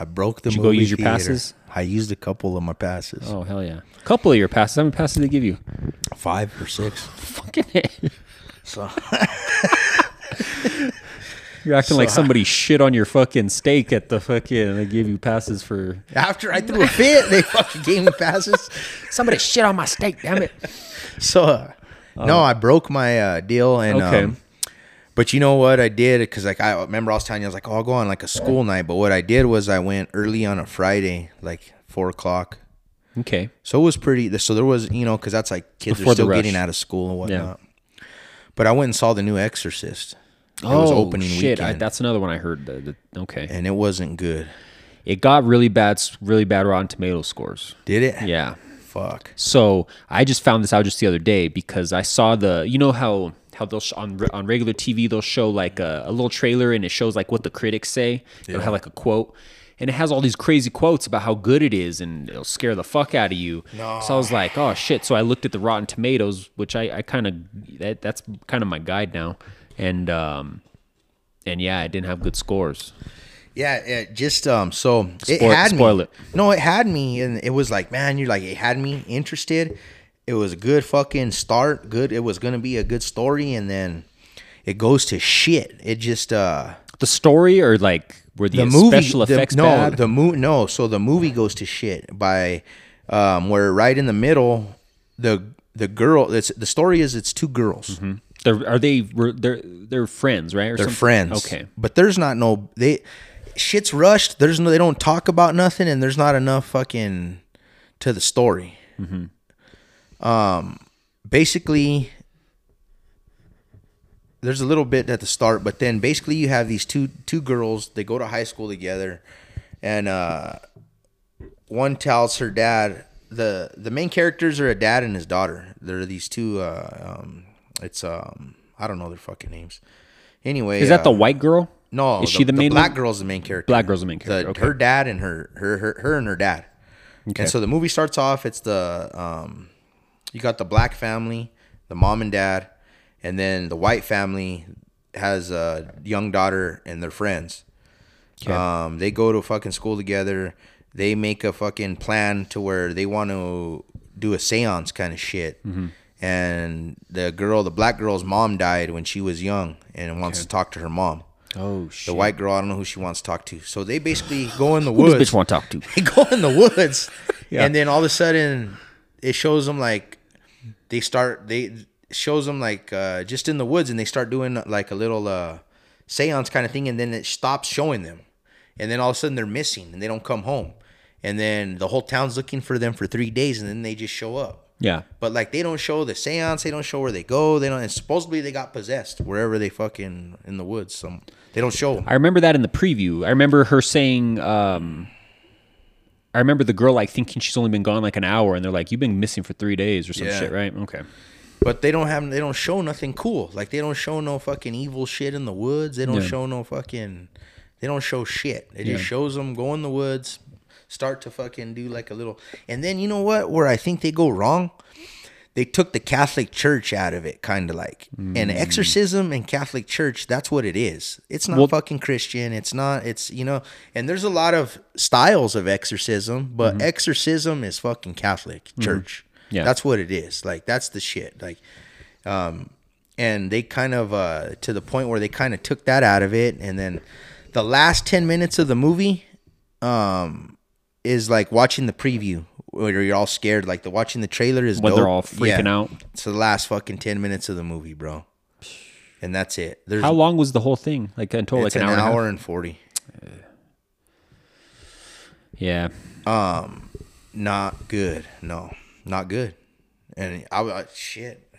I broke the movie theater. Did you go use your theater. passes? I used a couple of my passes. Oh hell yeah! A couple of your passes. How many passes did they give you? Five or six. Fucking So You're acting like somebody shit on your fucking steak at the fucking. They gave you passes for. after I threw a fit, they fucking gave me passes. Somebody shit on my steak. Damn it. So uh, no, I broke my uh, deal and Okay. um, but you know what I did because like I remember I was telling you I was like oh I'll go on like a school night but what I did was I went early on a Friday like four o'clock Okay. so it was pretty so there was you know because that's like kids Before are still getting out of school and whatnot Yeah. but I went and saw the new Exorcist it oh was opening shit! I, that's another one I heard. The, the, okay. and it wasn't good It got really bad. Really bad Rotten Tomato scores. did it Yeah. fuck So I just found this out just the other day because I saw the. You know how how they'll sh- on re- on regular TV they'll show like a, a little trailer and it shows like what the critics say. Yeah. It'll have like a quote. And it has all these crazy quotes about how good it is, and it'll scare the fuck out of you. No. So I was like, "Oh shit!" So I looked at the Rotten Tomatoes, which I, I kind of that, that's kind of my guide now, and um, and yeah, it didn't have good scores. Yeah, it just um so it Spoil- had spoil me. it. No, it had me and it was like, man, you're like it had me interested. It was a good fucking start. Good it was gonna be a good story and then it goes to shit. It just uh The story or like were the, the movie special the- effects no, bad? the mo- no, so the movie goes to shit by um where right in the middle the the girl it's the story is it's two girls. They're, are they? Were they're they're friends, right? Or They're something? friends. Okay. But there's not no they shit's rushed. There's no they don't talk about nothing and there's not enough fucking to the story. Um basically there's a little bit at the start, but then basically you have these two two girls, they go to high school together and uh one tells her dad the the main characters are a dad and his daughter. They're these two uh um it's um I don't know their fucking names. Anyway, Is that the uh, white girl? no, Is she the main black one? girl's the main character. Black girl's the main character, The, okay. Her dad and her, her her her and her dad. Okay. And so the movie starts off. It's the um, you got the black family, the mom and dad, and then the white family has a young daughter and their friends. Okay. Um, they go to fucking school together. They make a fucking plan to where they want to do a séance kind of shit. Mm-hmm. And the girl, the black girl's mom died when she was young and wants to talk to her mom. oh shit. The white girl, I don't know who she wants to talk to. So they basically go in the woods. Who does bitch want to talk to? They go in the woods, Yeah. and then all of a sudden, it shows them like they start. They shows them like uh, just in the woods, and they start doing like a little uh, seance kind of thing, and then it stops showing them, and then all of a sudden they're missing, and they don't come home, and then the whole town's looking for them for three days, and then they just show up. Yeah. But like they don't show the seance, they don't show where they go. They don't. And supposedly they got possessed wherever they fucking in the woods. Some they don't show. I remember that in the preview. I remember her saying, um, I remember the girl like thinking she's only been gone like an hour, and they're like, "You've been missing for three days or some Yeah. shit, right?" Okay. But they don't have. They don't show nothing cool. Like they don't show no fucking evil shit in the woods. They don't Yeah. show no fucking. They don't show shit. It Yeah. just shows them go in the woods, start to fucking do like a little. And then you know what? Where I think they go wrong, they took the Catholic Church out of it, kind of like. And exorcism and Catholic Church, that's what it is. It's not Well- fucking Christian. It's not. It's you know. And there's a lot of styles of exorcism, but exorcism is fucking Catholic Church. Yeah. that's what it is. Like that's the shit. Like um, and they kind of uh, to the point where they kind of took that out of it, and then the last ten minutes of the movie um, is like watching the preview where you're all scared. Like the watching the trailer is When they're all freaking Yeah. out. It's the last fucking ten minutes of the movie, bro, and that's it. There's How long was the whole thing? Like until like an, an, hour. and hour and forty. Yeah. Um, not good. No, not good. And I, I shit,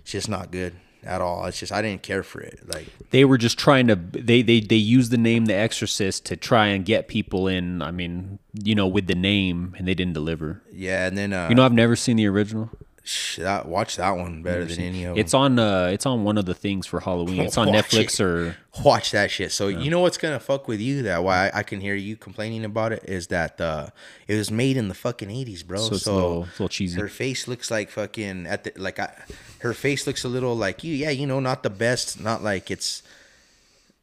it's just not good at all. It's just I didn't care for it. Like They were just trying to they they they used the name The Exorcist to try and get people in. I mean, you know, with the name, and they didn't deliver. yeah, and then uh, You know, I've never seen the original. That watch that one better than any of them. It's on uh it's on one of the things for Halloween. It's on Watch Netflix it. or watch that shit. So you know what's gonna fuck with you? That why I, can hear you complaining about it is that uh, it was made in the fucking eighties, bro. so So, a little, it's a little cheesy. her face looks like fucking at the like I, her face looks a little like you. Yeah, you know, not the best. Not like it's.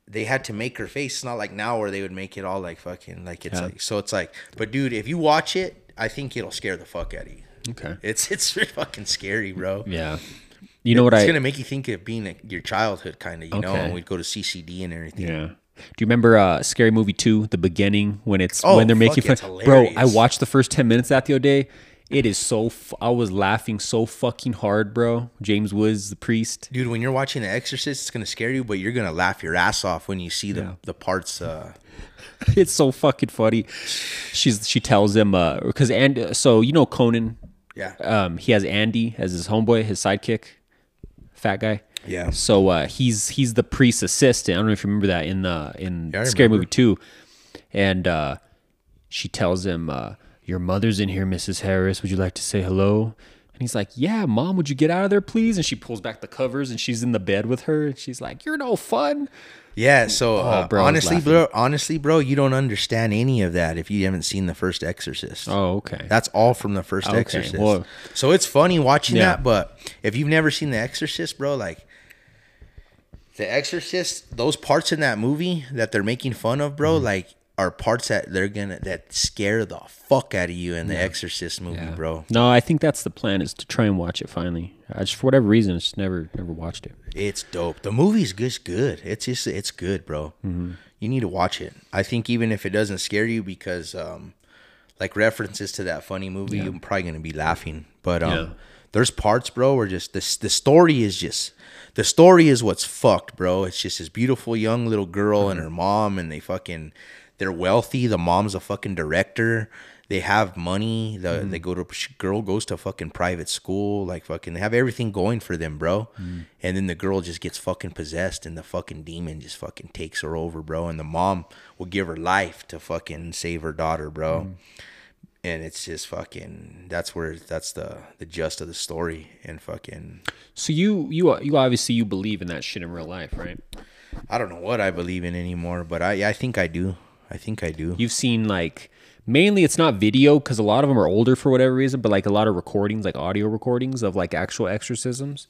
They had to make her face. It's not like now where they would make it all like fucking like it's Yeah. like so. It's like, but dude, if you watch it, I think it'll scare the fuck out of you. Okay. It's it's fucking scary, bro. Yeah. You know what it's I gonna make you think of being a, your childhood, kind of, you know. Okay. And we'd go to CCD and everything. Yeah. Do you remember uh Scary Movie 2, the beginning when it's Oh, when they're making fun? it's Bro, I watched the first 10 minutes of that the other day. It is so f- I was laughing so fucking hard, bro. James Woods, the priest. Dude, when you're watching The Exorcist, it's gonna scare you, but you're gonna laugh your ass off when you see the Yeah. the parts. Uh, It's so fucking funny. She's she tells him uh cuz and so you know Conan yeah, um he has Andy as his homeboy, his sidekick, fat guy. yeah. So uh, he's he's the priest's assistant. I don't know if you remember that in the in Yeah, Scary. Movie Two, and uh, she tells him, uh, "Your mother's in here, Mrs. Harris. Would you like to say hello?" And he's like, "Yeah, mom. Would you get out of there, please?" And she pulls back the covers, and she's in the bed with her. And she's like, "You're no fun." Yeah, so uh, Oh, bro, I honestly, bro, honestly, bro, you don't understand any of that if you haven't seen the first Exorcist. Oh, okay. That's all from the first Okay, Exorcist. well- so it's funny watching Yeah. that, but if you've never seen the Exorcist, bro, like the Exorcist, those parts in that movie that they're making fun of, Mm-hmm. bro, like are parts that they're gonna that scare the fuck out of you in the Exorcist movie, Yeah. bro. No, I think that's the plan is to try and watch it finally. I just for whatever reason, just never never watched it. It's dope. The movie's just good. It's just it's good, bro. Mm-hmm. You need to watch it. I think even if it doesn't scare you, because um, like references to that funny movie, you're probably gonna be laughing. But um, Yeah. there's parts, bro, where just this the story is just the story is what's fucked, bro. It's just this beautiful young little girl and her mom, and they fucking they're wealthy. The mom's a fucking director. They have money. The mm. they go to girl goes to fucking private school. Like fucking they have everything going for them, bro. Mm. And then the girl just gets fucking possessed, and the fucking demon just fucking takes her over, bro. And the mom will give her life to fucking save her daughter, bro. Mm. And it's just fucking. That's where that's the the gist of the story. And fucking, So you you you obviously you believe in that shit in real life, right? I don't know what I believe in anymore, but I I think I do. I think I do. You've seen like mainly it's not video because a lot of them are older for whatever reason, but like a lot of recordings, like audio recordings of like actual exorcisms.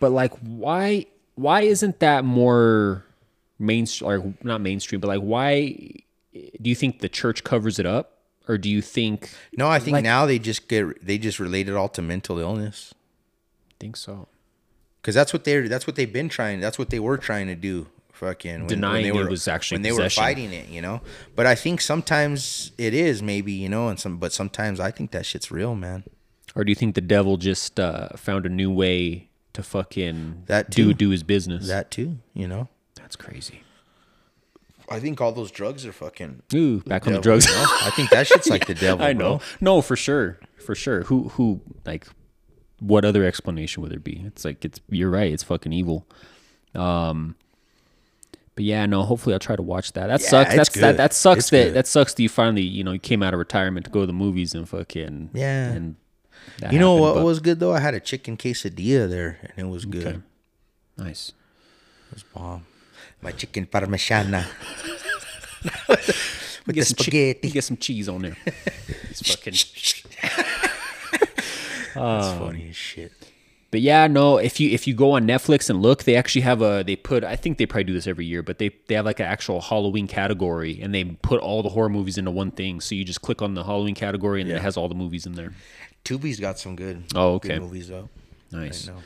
But like, why why isn't that more mainstream or not mainstream? But like, why do you think the church covers it up, or do you think No, I think Like- now they just get they just relate it all to mental illness think so? because that's what they're that's what they've been trying. That's what they were trying to do. Fucking when, Denying when it they were, was actually when they possession. were fighting it, you know. But I think sometimes it is maybe you know, and some but sometimes I think that shit's real, man. Or do you think the devil just uh, found a new way to fucking That do too. do his business? That too, you know. That's crazy. I think all those drugs are fucking. Ooh, back on the drugs. you know? I think that shit's like the devil. I know. Bro. No, for sure, for sure. Who who like what other explanation would there be? It's like it's you're right. It's fucking evil. Um, but yeah, no. Hopefully, I'll try to watch that. That Yeah, sucks. That's that. good. That sucks. It's that good. that sucks. That you finally you know you came out of retirement to go to the movies and fucking Yeah. And that You know what but- was good though? I had a chicken quesadilla there, and it was good. Okay. nice. It was bomb. My chicken parmigiana with the Get some, che- spaghetti. get some cheese on there. It's fucking. That's funny as shit. But yeah, no. If you if you go on Netflix and look, they actually have a they put. I think they probably do this every year, but they they have like an actual Halloween category, and they put all the horror movies into one thing. So you just click on the Halloween category, and then it has all the movies in there. Tubi's got some good. Oh, okay. Good movies though. Nice. Know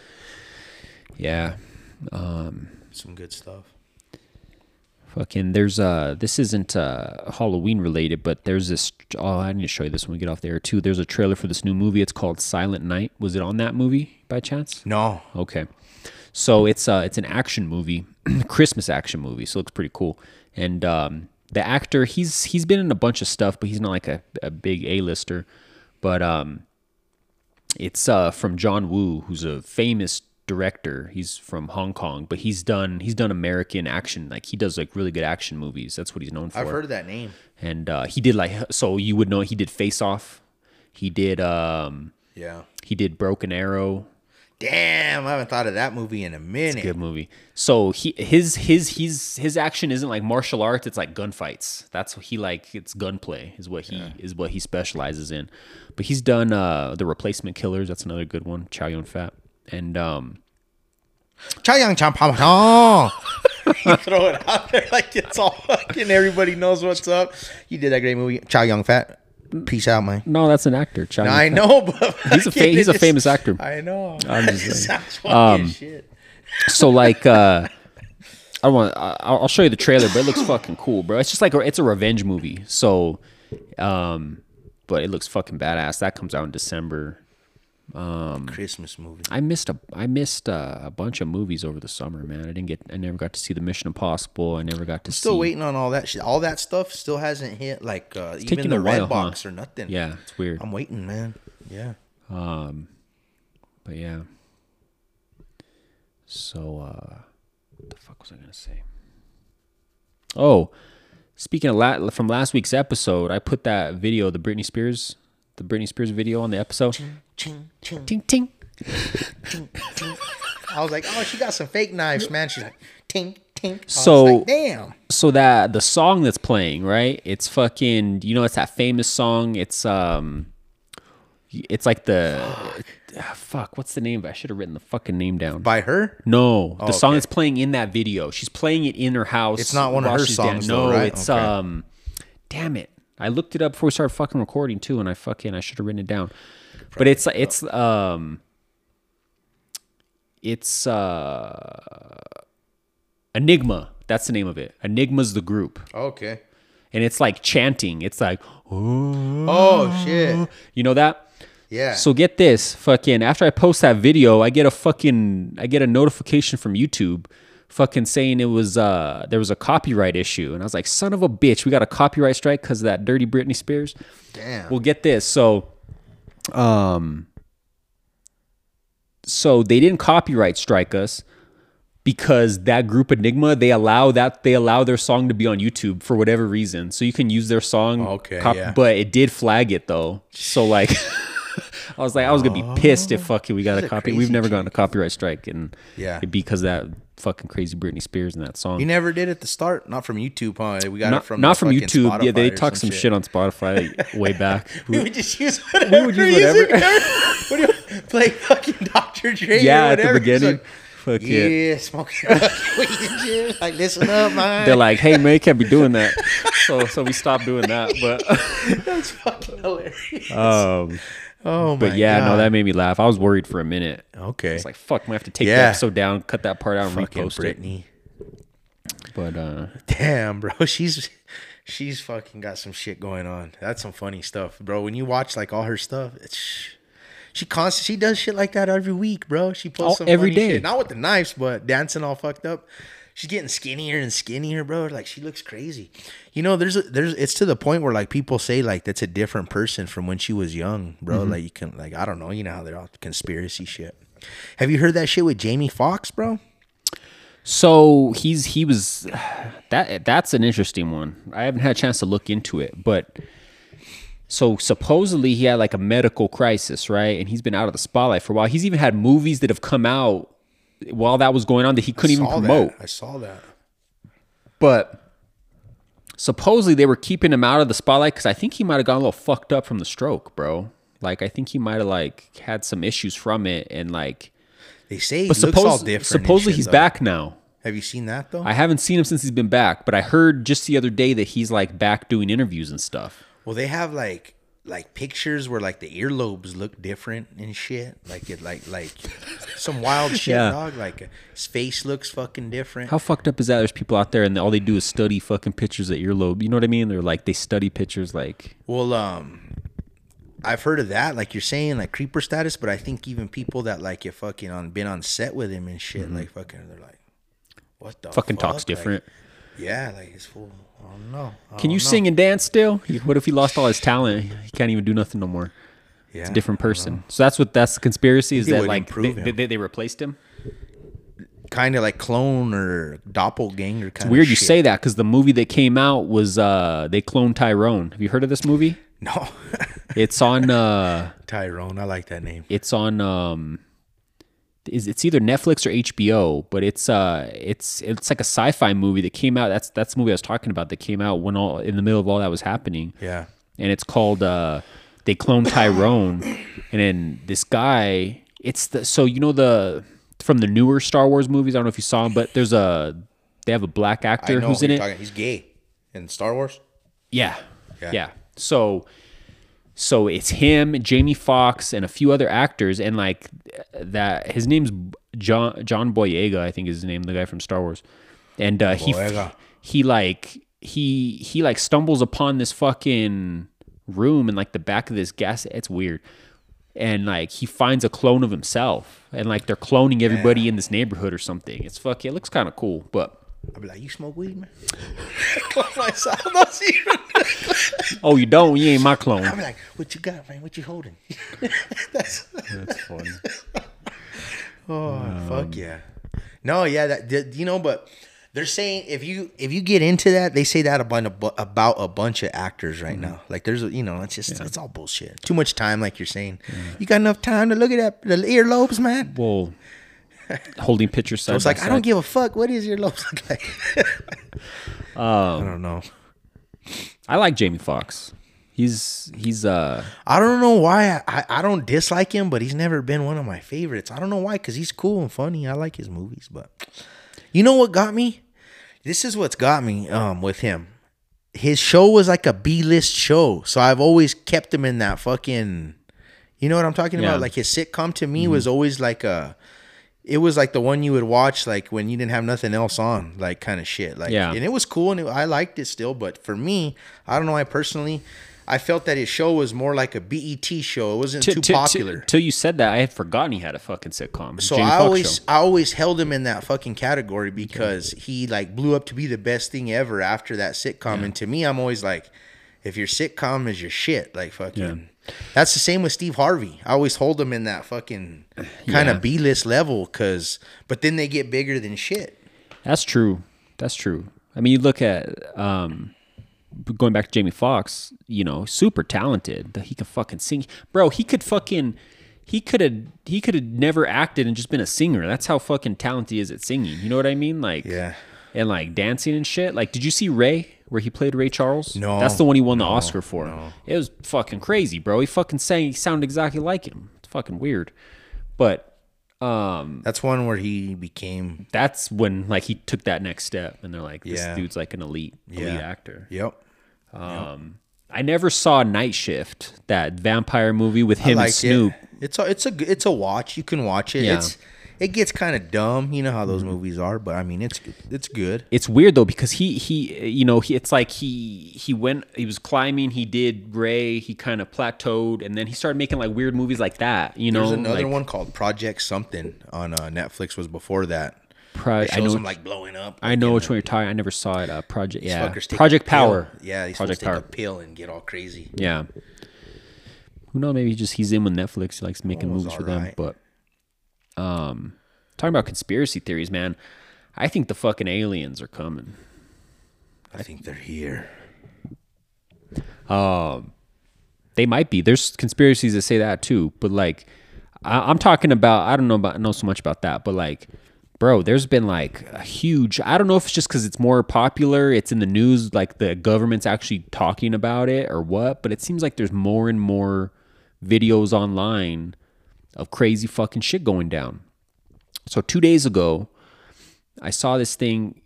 Yeah. Um, some good stuff. Fucking there's uh this isn't uh Halloween related, but there's this oh I need to show you this when we get off the air too. There's a trailer for this new movie. It's called Silent Night. Was it on that movie by chance? No, Okay. So it's uh it's an action movie, Christmas action movie. So it looks pretty cool. And um the actor, he's he's been in a bunch of stuff, but he's not like a, a big A-lister. But um it's uh from John Woo, who's a famous director. He's from Hong Kong, but he's done he's done American action. Like he does like really good action movies. That's what he's known for. I've heard of that name. and uh he did like so you would know he did Face Off. He did um Yeah. he did Broken Arrow. Damn, I haven't thought of that movie in a minute. good movie. So he his his he's his action isn't like martial arts. It's like gunfights. That's what he like. It's gunplay is what he is what he specializes in. But he's done uh the Replacement Killers. That's another good one. Chow Yun Fat and um Chow Yang Chang Pao You throw it out there like it's all fucking everybody knows what's up. You did that great movie, Chow Young Fat. Peace out, man. no, that's an actor. Chow Yun I Fat. know, but He's a fa- he's a famous actor. I know. I'm just It saying. sounds shit. So like uh I want I- I'll I'll show you the trailer, but it looks fucking cool, bro. It's just like a, it's a revenge movie. So um but it looks fucking badass. That comes out in December. Christmas movie. I missed a I missed uh, a bunch of movies over the summer, man. I didn't get I never got to see the Mission Impossible. I never got to see Still see waiting on all that shit. All that stuff still hasn't hit like uh, even the a red while, box huh? or nothing. Yeah, it's weird. I'm waiting, man. Yeah. Um, but yeah. So uh what the fuck was I gonna say? Oh, speaking of la- from last week's episode, I put that video, the Britney Spears, the Britney Spears video on the episode. Ching, ching, Ting ting. ting, ting. I was like, oh, she got some fake knives, man. She's like, ting, ting. So- like, damn. so that the song that's playing, right? It's fucking you know it's that famous song. It's um it's like the ah, fuck, what's the name of it? I should have written the fucking name down. By her? No, the song okay. that's playing in that video. She's playing it in her house. It's not one of her songs, though, No, right? it's Okay. um damn it. I looked it up before we started fucking recording too, and I fucking I should have written it down. But it's it's um it's uh Enigma. That's the name of it. Enigma's the group. Okay. And it's like chanting. It's like Oh, shit. you know that? Yeah. So get this, fucking after I post that video, I get a fucking I get a notification from YouTube fucking saying it was uh there was a copyright issue and I was like, "Son of a bitch, we got a copyright strike cuz of that dirty Britney Spears." Damn. Well, get this. So um so they didn't copyright strike us because that group Enigma, they allow that they allow their song to be on YouTube for whatever reason. So you can use their song Okay, cop- yeah. but it did flag it though. So like I was like, I was gonna be pissed if fucking we got a copy. We've never gotten a copyright strike, and Yeah. because that fucking crazy Britney Spears in that song. you never did at the start? Not from YouTube, huh? We got not it from not from YouTube. yeah, they talked some shit. on Spotify way back. We would just use whatever. We would use whatever. what do you play? Fucking Dr. Dre. yeah, at the beginning. Fuck yeah. yeah, smoking weed. Like, listen up, man. They're like, hey man, you can't be doing that. So so we stopped doing that. But That's fucking hilarious. um, oh my but yeah, God. no, that made me laugh. I was worried for a minute. Okay. It's like fuck, I'm have to take the Yeah. episode down, cut that part out, and fucking repost it. But uh, Damn, bro. She's she's fucking got some shit going on. That's some funny stuff, bro. When you watch like all her stuff, it's she const she does shit like that every week, bro. She posts Oh, some every day. shit. Not with the knives, but dancing all fucked up. She's getting skinnier and skinnier, bro. Like she looks crazy. You know, there's a, there's it's to the point where like people say like that's a different person from when she was young, bro. Mm-hmm. Like you can like I don't know, you know how they're all conspiracy shit. Have you heard that shit with Jamie Foxx, bro? So he's he was that that's an interesting one. I haven't had a chance to look into it, but so supposedly he had like a medical crisis, right? And he's been out of the spotlight for a while. He's even had movies that have come out while that was going on that he couldn't even promote. That. I saw that. But supposedly they were keeping him out of the spotlight because I think he might have gotten a little fucked up from the stroke, bro. Like I think he might have like had some issues from it, and like They say but looks all suppose, different. supposedly shit, he's though. back now. Have you seen that though? I haven't seen him since he's been back, but I heard just the other day that he's like back doing interviews and stuff. Well, they have like like pictures where like the earlobes look different and shit. Like it like like some wild shit, Yeah. dog. Like his face looks fucking different. How fucked up is that? There's people out there and all they do is study fucking pictures of earlobe. You know what I mean? They're like they study pictures like Well, um, I've heard of that. Like you're saying, like creeper status. But I think even people that like you fucking on been on set with him and shit, like fucking, they're like, what the fucking fuck? talks Like, different. yeah, like it's full. I don't. I Can you know. sing and dance still? What if he lost all his talent? He can't even do nothing no more. Yeah, It's a different person. So that's what that's the conspiracy is that like they, improve they, they replaced him. Kind of like clone or doppelganger. Kind Weird you say that because the movie that came out was uh they cloned Tyrone. Have you heard of this movie? No, It's on uh Tyrone. I like that name. it's on um is it's either Netflix or HBO, but it's uh it's it's like a sci-fi movie that came out. That's that's the movie I was talking about that came out when all in the middle of all that was happening. Yeah. And it's called uh they clone Tyrone and then this guy it's the so you know the from the newer Star Wars movies, I don't know if you saw him, but there's a they have a black actor who's who in it. talking- He's gay in Star Wars. Yeah. Yeah. yeah. So so it's him, Jamie Foxx, and a few other actors, and like that. His name's John John Boyega, I think is his name, the guy from Star Wars, and uh, he he like he he like stumbles upon this fucking room in like the back of this gas. It's weird. And like he finds a clone of himself, and like they're cloning everybody in this neighborhood or something. It's fuck. It looks kind of cool, but I'd be like, you smoke weed, man? Clone myself. No, seriously. oh, you don't? You ain't my clone. I'd be like, what you got, man? What you holding? That's That's funny. oh fuck yeah. No, yeah, that that- you know, but they're saying if you if you get into that, they say that about a, about a bunch of actors right mm-hmm. now. Like there's you know, it's just it's all bullshit. Too much time, like you're saying. You got enough time to look at that the earlobes, man. Well, holding pictures side I was like, I don't give a fuck. What is your lobes look like? I don't know. I like Jamie Foxx. He's he's uh I don't know why I, I, don't dislike him, but he's never been one of my favorites. I don't know why, because he's cool and funny. I like his movies, but you know what got me? This is what's got me um with him. His show was like a B list show, so I've always kept him in that fucking. You know what I'm talking Yeah. about? Like his sitcom to me was always like a. It was like the one you would watch like when you didn't have nothing else on, like kind of shit. Like, Yeah. and it was cool and it, I liked it still. But for me, I don't know. I personally, I felt that his show was more like a BET show. It wasn't t- too t- popular. till you said that, I had forgotten he had a fucking sitcom. so Jamie I Foxx always, show. I always held him in that fucking category because he like blew up to be the best thing ever after that sitcom. And to me, I'm always like, if your sitcom is your shit, like fucking. That's the same with Steve Harvey. I always hold them in that fucking kind Yeah. of B list level, cause but then they get bigger than shit. That's true. That's true. I mean, you look at um, going back to Jamie Foxx. You know, super talented. That he could fucking sing, bro. He could fucking. He could have. He could have never acted and just been a singer. That's how fucking talented he is at singing. You know what I mean? Like, Yeah. and like dancing and shit. Like, did you see Ray where he played Ray Charles? No, that's the one he won the Oscar for. It was fucking crazy, bro. He fucking sang. He sounded exactly like him. It's fucking weird, but um, That's one where he became. that's when like he took that next step, and they're like, this Yeah. dude's like an elite, elite Yeah. actor. Yep. Um I never saw Night Shift, that vampire movie with him and Snoop. It. It's a it's a it's a watch. You can watch it. Yeah. It's it gets kind of dumb. You know how Mm-hmm. those movies are, but I mean it's good. it's good. It's weird though because he he you know he, it's like he he went he was climbing he did Ray he kind of plateaued and then he started making like weird movies like that you know There's another like- one called Project Something on uh, Netflix. Was before that. Pro- I know. them like blowing up. I know which one you're talking. I never saw it. Uh, Project. Yeah. take Project. Power. Yeah, these Project take Power. a pill and get all crazy. Yeah. Who knows? Maybe just he's in with Netflix. He likes making it's movies for them. But um, talking about conspiracy theories, man. I think the fucking aliens are coming. I think they're here. Um, they might be. There's conspiracies that say that too. But like, I, I'm talking about. I don't know about know so much about that. But like, bro, there's been like a huge. I don't know if it's just because it's more popular. It's in the news. Like the government's actually talking about it or what. But it seems like there's more and more videos online of crazy fucking shit going down. So two days ago, I saw this thing,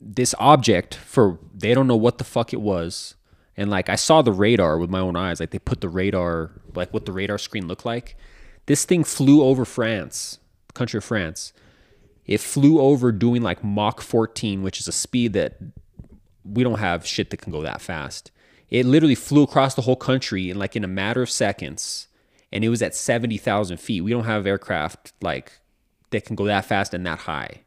this object for they don't know what the fuck it was, and like I saw the radar with my own eyes. Like they put the radar, like what the radar screen looked like. This thing flew over France, the country of France. It flew over doing like Mach 14, which is a speed that we don't have shit that can go that fast. It literally flew across the whole country in like in a matter of seconds, and it was at seventy thousand feet. We don't have aircraft like that can go that fast and that high.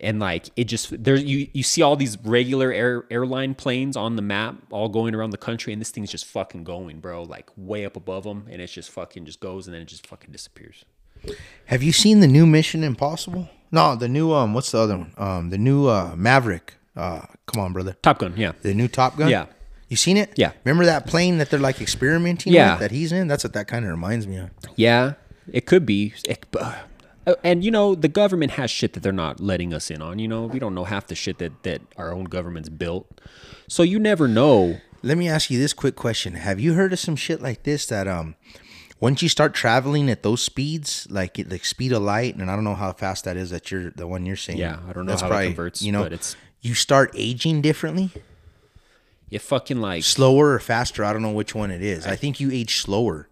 And like it just there's you you see all these regular air airline planes on the map all going around the country, and this thing's just fucking going, bro, like way up above them, and it's just fucking just goes and then it just fucking disappears. Have you seen the new Mission Impossible? No, the new um, what's the other one? Um, the new uh Maverick. Uh, come on, brother. Top Gun, yeah, The new Top Gun. Yeah. You seen it? Yeah. Remember that plane that they're like experimenting Yeah. with that he's in? That's what that kind of reminds me of. Yeah, it could be. It, uh, and you know, the government has shit that they're not letting us in on. You know, we don't know half the shit that that our own government's built. So you never know. Let me ask you this quick question: Have you heard of some shit like this that um, once you start traveling at those speeds, like at the speed of light, and I don't know how fast that is that you're the one you're seeing. Yeah, I don't know how it converts, You know, but it's- you start aging differently, It fucking like slower or faster. I don't know which one it is. I think you age slower.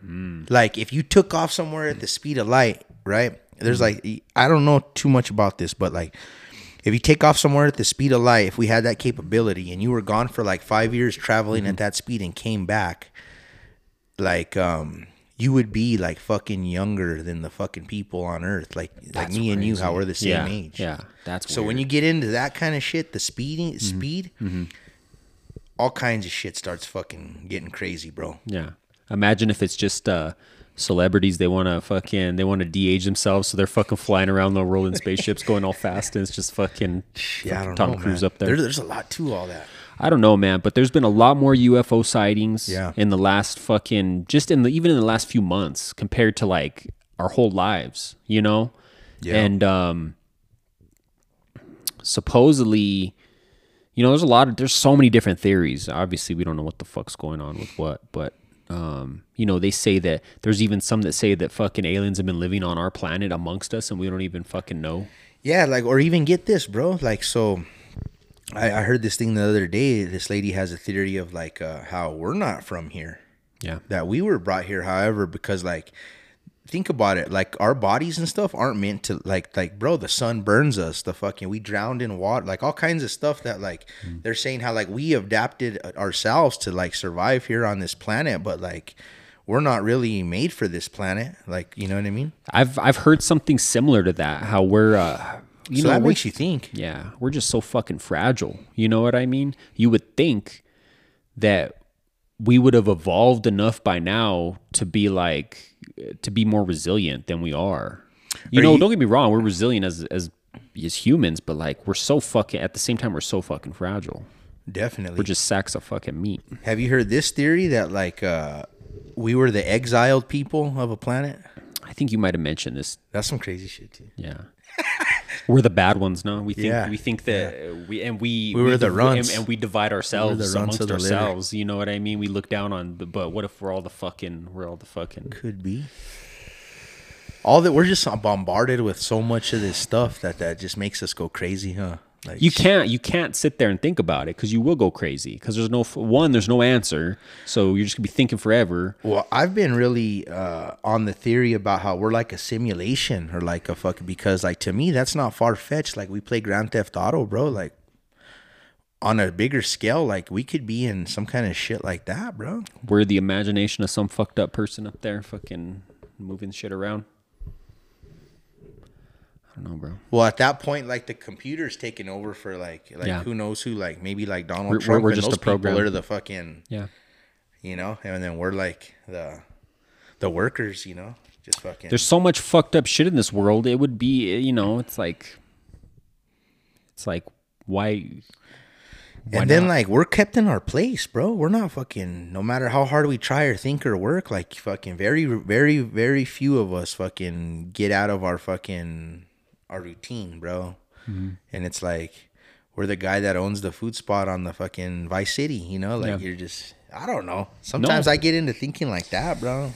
Hmm. Like if you took off somewhere at the speed of light, right? There's like I don't know too much about this, but like if you take off somewhere at the speed of light, if we had that capability and you were gone for like five years traveling Mm-hmm. at that speed and came back, like um you would be like fucking younger than the fucking people on earth. Like like That's me and you, how we're the same yeah, age. Yeah, that's So when you get into that kind of shit, the speeding Mm-hmm. speed, all kinds of shit starts fucking getting crazy, bro. yeah, imagine if it's just uh celebrities they want to fucking they want to de-age themselves so they're fucking flying around the world in spaceships going all fast and it's just fucking, Yeah, I fucking don't Tom know, Cruise man. up there. there's a lot to all that. I don't know, man, but there's been a lot more UFO sightings Yeah. in the last fucking just in the even in the last few months compared to like our whole lives, you know? Yeah. And um supposedly you know, there's a lot of there's so many different theories. Obviously, we don't know what the fuck's going on with what, but um, you know, they say that there's even some that say that fucking aliens have been living on our planet amongst us and we don't even fucking know. Yeah, like or even get this, bro. Like so, I, I heard this thing the other day. This lady has a theory of like uh, how we're not from here. Yeah. that we were brought here however because like think about it like our bodies and stuff aren't meant to like like bro the sun burns us the fucking we drowned in water like all kinds of stuff that like they're saying how like we adapted ourselves to like survive here on this planet but like we're not really made for this planet like you know what i mean I've I've heard something similar to that. How we're uh, you so know that makes you think Yeah, we're just so fucking fragile. You know what I mean? You would think that we would have evolved enough by now to be like to be more resilient than we are. You Are know, you- don't get me wrong, we're resilient as as as humans, but like we're so fucking at the same time we're so fucking fragile. definitely We're just sacks of fucking meat. have you heard this theory that like uh we were the exiled people of a planet I think you might have mentioned this. that's some crazy shit too Yeah. We're the bad ones, no? We think Yeah. we think that we and we We were the div- runts. and, and we divide ourselves runts amongst the ourselves. You know what I mean? We look down on the but what if we're all the fucking we're all the fucking Could be. All that we're just bombarded with so much of this stuff that that just makes us go crazy, huh? Like You can't you can't sit there and think about it because you will go crazy because there's no one there's no answer so you're just gonna be thinking forever. Well, I've been really uh, on the theory about how we're like a simulation or like a fucking because like to me that's not far fetched. Like we play Grand Theft Auto, bro. Like on a bigger scale, like we could be in some kind of shit like that, bro. We're the imagination of some fucked up person up there fucking moving shit around. Don't know, bro. Well, at that point, like the computer's taking over for like like Yeah. who knows who, like maybe like Donald We're- Trump we're just those a program. people are the fucking Yeah. you know, and then we're like the the workers, you know, just fucking. There's so much fucked up shit in this world. It would be, eh, you know, it's like, it's like, why? why and then not? like we're kept in our place, bro. We're not fucking. No matter how hard we try or think or work, like fucking very, very, very few of us fucking get out of our fucking our routine, bro. Mm-hmm. And it's like we're the guy that owns the food spot on the fucking Vice City, you know. Like Yeah. you're just. I don't know. Sometimes No. I get into thinking like that, bro.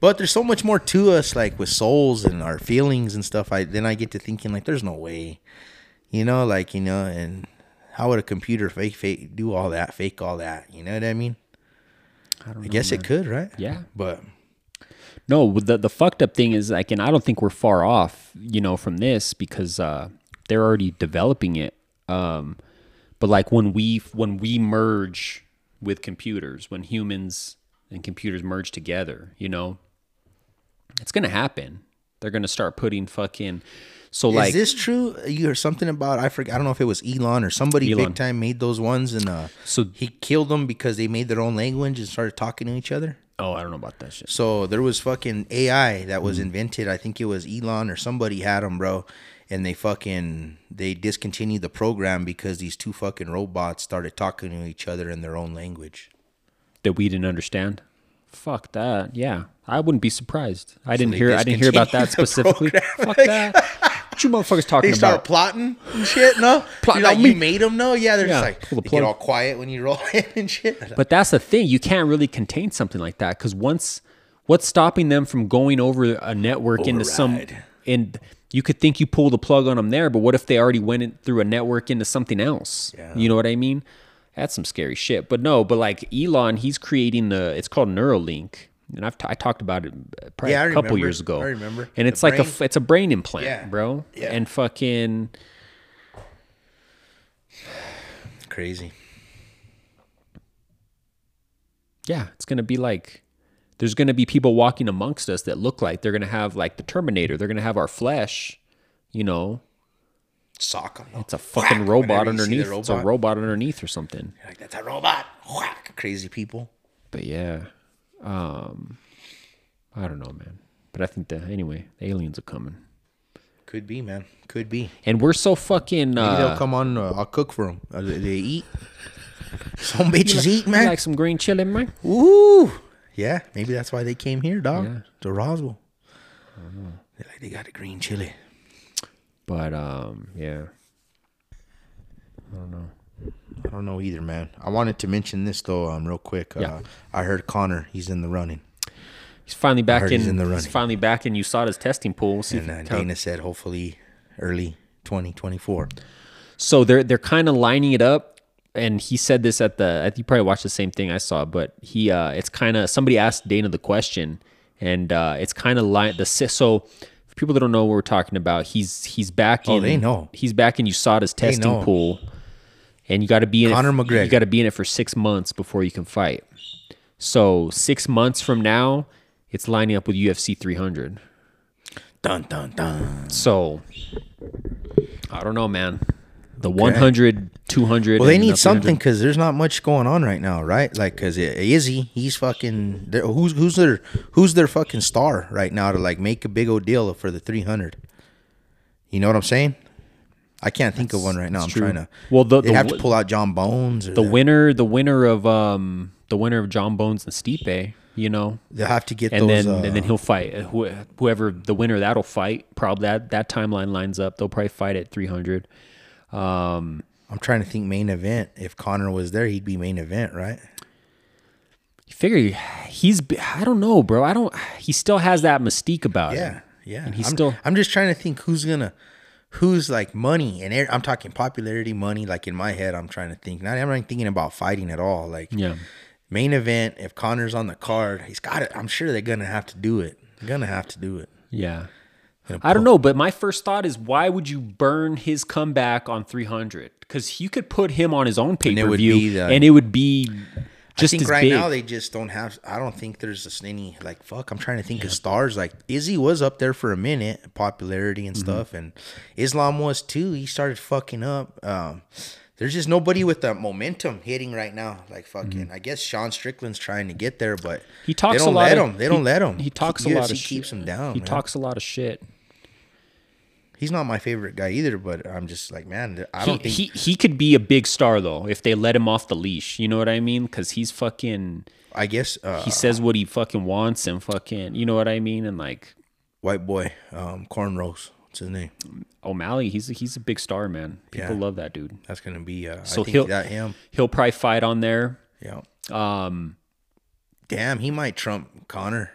But there's so much more to us, like with souls and our feelings and stuff. I then I get to thinking like, there's no way, you know, like you know, and how would a computer fake fake do all that, fake all that? You know what I mean? I don't I know, guess man. it could, right? Yeah. But No, the the fucked up thing is like, and I don't think we're far off, you know, from this because uh, they're already developing it. Um, but like when we when we merge with computers, when humans and computers merge together, you know, it's gonna happen. They're gonna start putting fucking. So like, is this true? You heard something about I forget. I don't know if it was Elon or somebody Elon. big time made those ones, and uh, So- he killed them because they made their own language and started talking to each other. Oh, I don't know about that shit. So there was fucking AI that was invented. I think it was Elon or somebody had them, bro. And they fucking they discontinued the program because these two fucking robots started talking to each other in their own language. that we didn't understand. Fuck that. Yeah, I wouldn't be surprised. I didn't they hear. I didn't hear about that discontinued the specifically. Fuck that. What you motherfuckers talking They start about? plotting and shit. No, Plotting like on you made them. No, yeah, they're Yeah, just like the get all quiet when you roll in and shit. But that's the thing. You can't really contain something like that because once, what's stopping them from going over a network into some, and you could think you pull the plug on them there, but what if they already went in, through a network into something else? Yeah. You know what I mean? That's some scary shit. But no, but like Elon, he's creating the. It's called Neuralink. And I've t- I talked about it uh, probably Yeah, a couple remember. years ago. I remember. And The it's like a brain- f- it's a brain implant, Yeah. bro. Yeah. And fucking Crazy. Yeah, it's gonna be like there's gonna be people walking amongst us that look like they're gonna have like the Terminator. They're gonna have our flesh. You know, Sock 'em. it's a fucking robot Whenever you see underneath. It's a robot. robot underneath or something. You're like that's a robot. Whack. Crazy people. But yeah, um, I don't know, man. But I think that anyway, the aliens are coming, Could be, man. Could be. and we're so fucking. Maybe Uh, they'll come on. Uh, I'll cook for them. Uh, they eat. Some bitches you eat, man. like some green chili, man? Ooh. Yeah, maybe that's why they came here, dog. Yeah. To Roswell. They like they got a green chili. But um, yeah, I don't know either, man. I wanted to mention this though, um, real quick. Uh, Yeah. I heard Conor. He's in the running, he's finally back in. he's in the he's finally back in You saw USADA's testing pool. We'll see and uh, Dana said hopefully early 2024. So they're they're kind of lining it up, and he said this at the. I think you probably watched the same thing I saw, but he uh, it's kind of somebody asked Dana the question, and uh, it's kind of line the so. People that don't know what we're talking about, he's he's back in. Oh, they know. He's back in You saw USADA's testing pool, and you got to be in. Conor it, McGregor. You got to be in it for six months before you can fight. So six months from now, it's lining up with UFC 300. Dun dun dun. So I don't know, man. The 100, 200. Well, they need something because there's not much going on right now, right? Like, cause Izzy, he's fucking. Who's who's their who's their fucking star right now to like make a big old deal for the 300? You know what I'm saying? I can't think of one right now. I'm true. trying to. Well, the- they the have to pull out Jon Bones. Or the the- winner, the winner of um, the winner of Jon Bones and Stipe, you know, They'll have to get and those. then uh, and then he'll fight Uh, whoever the winner that'll fight. Probably that that timeline lines up. They'll probably fight at 300. Um, I'm trying to think main event. If Conor was there, he'd be main event, right? you figure he's I don't know, bro. I don't. He still has that mystique about Yeah, him. yeah. And he's I'm, still- I'm just trying to think who's gonna, who's like money, and I'm talking popularity, money. Like in my head, I'm trying to think. Not I'm not thinking about fighting at all. Like Yeah. main event. If Conor's on the card, he's got it. I'm sure they're gonna have to do it. They're gonna have to do it. Yeah. I don't know, but my first thought is why would you burn his comeback on 300? Because you could put him on his own pay per view, and it would be just I think right big. now they just don't have. I don't think there's any like fuck. I'm trying to think of stars. Like Izzy was up there for a minute, popularity and Mm-hmm. stuff, and Islam was too. He started fucking up. Um, there's just nobody with that momentum hitting right now. Like fucking, I guess Sean Strickland's trying to get there, but Mm-hmm. He talks They don't a lot let of- him. They he- don't let him. he talks a UFC lot of keeps him down. he man. talks a lot of shit. He's not my favorite guy either, but I'm just like, man, I He, don't think he he could be a big star though if they let him off the leash. You know what I mean? Because he's fucking. I guess uh, He says what he fucking wants and fucking. You know what I mean? And like white boy, um, cornrows. What's his name? O'Malley, he's a, he's a big star, man. People Yeah. love that dude. That's gonna be. Uh, So I think he'll- that him. He'll probably fight on there. Yeah. Um, Damn, he might trump Conor.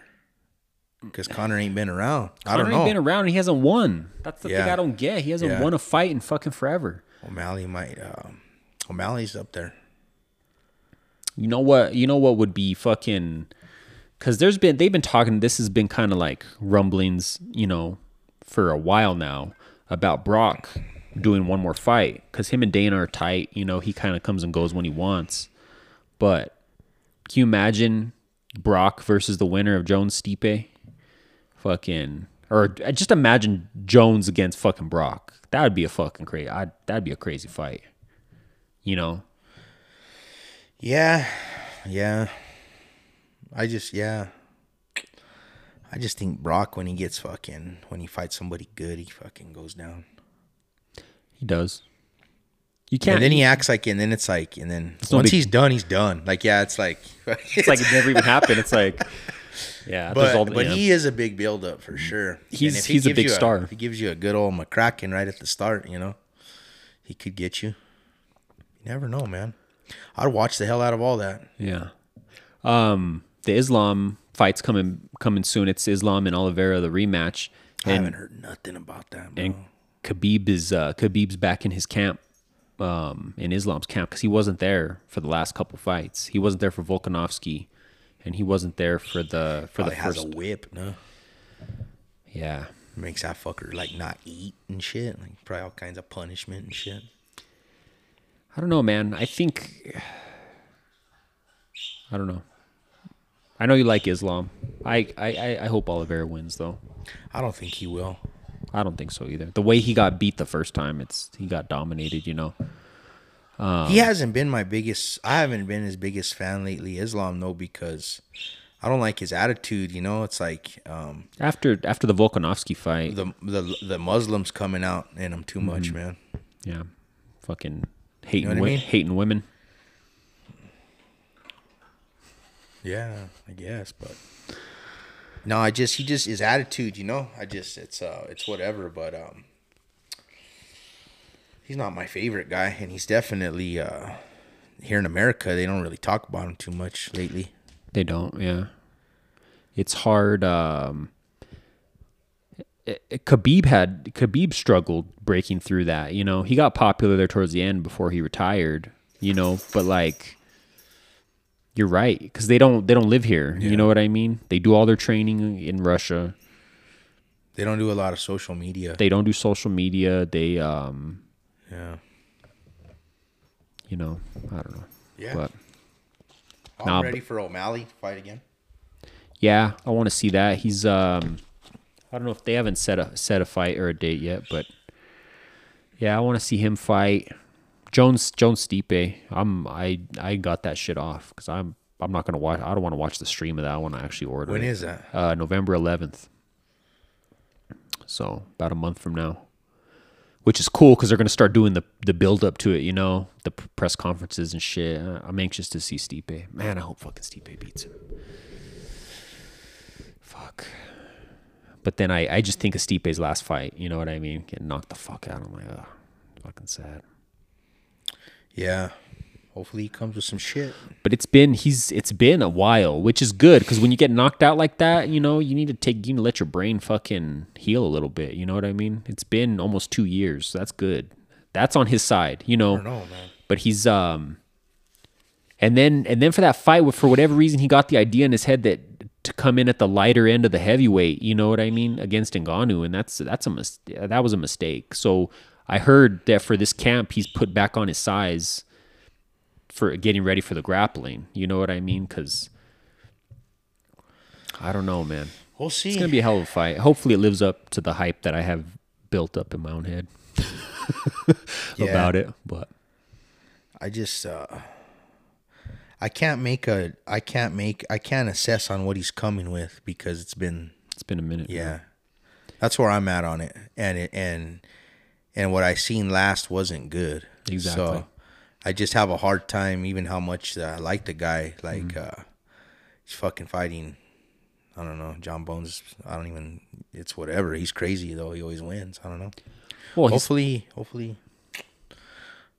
Because Conor ain't been around. I Conor don't ain't know. been around. and He hasn't won. That's the thing I don't get. He hasn't Yeah. won a fight in fucking forever. O'Malley might. Um, O'Malley's up there. You know what? You know what would be fucking because there's been they've been talking. This has been kind of like rumblings, you know, for a while now about Brock doing one more fight because him and Dana are tight. You know, he kind of comes and goes when he wants. But can you imagine Brock versus the winner of Jones Stipe? Fucking or just imagine Jones against fucking Brock. That would be a fucking crazy. I that'd be a crazy fight. You know, Yeah. Yeah. I just, yeah. I just think Brock, when he gets fucking, when he fights somebody good, he fucking goes down. he does. You can't. And then he acts like, and then it's like, and then once big- he's done, he's done. Like, yeah, it's like, it's like it never even happened. It's like, yeah, But, all, but yeah. he is a big build up for sure. He's- And if he he's a big star. if he gives you a good old McCracken right at the start, you know, he could get you. You never know, man. I'd watch the hell out of all that. yeah. Um, the Islam fight's coming coming soon. It's Islam and Oliveira the rematch, I haven't heard nothing about that. Bro. and Khabib is uh, Khabib's back in his camp, um, in Islam's camp because he wasn't there for the last couple fights. He wasn't there for Volkanovski, and he wasn't there for the for Probably the has a whip, no? yeah, Makes that fucker like not eat and shit. Like probably all kinds of punishment and shit. I don't know, man. I think I don't know. I know you like Islam. I I, I- I hope Oliveira wins though. I don't think he will. I don't think so either. The way he got beat the first time, it's he got dominated. You know. Um, he hasn't been my biggest. I haven't been his biggest fan lately. Islam, though, because I don't like his attitude. You know, it's like um, After after the Volkanovski fight, the the the Muslims coming out in him too much, Mm-hmm. man. yeah, fucking hating what I mean? hating women. Yeah, I guess, but no, I just he just his attitude, you know. I just it's uh it's whatever, but um, he's not my favorite guy, and he's definitely uh here in America they don't really talk about him too much lately. They don't. Yeah, it's hard. Um, it- it- Khabib had Khabib struggled breaking through that. You know, he got popular there towards the end before he retired. You know, but like, you're right because they don't they don't live here. You know what I mean? They do all their training in Russia. They don't do a lot of social media. They don't do social media. They um, yeah, you know, I don't know. yeah. But I'm Nah, ready for O'Malley to fight again. yeah, I want to see that. He's um, I don't know if they haven't set a set a fight or a date yet, but yeah, I want to see him fight Jones Jones Stipe. I'm I I got that shit off because I'm I'm not gonna watch. I don't want to watch the stream of that. I want to actually order. When it. is that? uh, November 11th. So about a month from now, which is cool because they're gonna start doing the the build up to it. You know, the press conferences and shit. I'm anxious to see Stipe. Man, I hope fucking Stipe beats him. Fuck. But then I, I just think of Stipe's last fight. You know what I mean? Getting knocked the fuck out. I'm like, oh, fucking sad. Yeah. Hopefully he comes with some shit. But it's been he's it's been a while, which is good because when you get knocked out like that, you know you need to take you need to let your brain fucking heal a little bit. You know what I mean? It's been almost two years. So that's good. That's on his side, you know. I don't know, man. But he's um, and then and then for that fight, for whatever reason, he got the idea in his head that to come in at the lighter end of the heavyweight. You know what I mean? Against Ngannou, and that's that's a mis- that was a mistake. So I heard that for this camp, he's put back on his size for getting ready for the grappling. You know what I mean? Because I don't know, man. We'll see. It's gonna be a hell of a fight. Hopefully, it lives up to the hype that I have built up in my own head Yeah. about it. But I just uh I can't make a I can't make I can't assess on what he's coming with because it's been it's been a minute. yeah. That's where I'm at on it. And it and and what I seen last wasn't good. Exactly. So I just have a hard time even how much I like the guy like Mm-hmm. uh he's fucking fighting I don't know, Jon Bones I don't even it's whatever. He's crazy though. He always wins. I don't know. Well, hopefully, hopefully,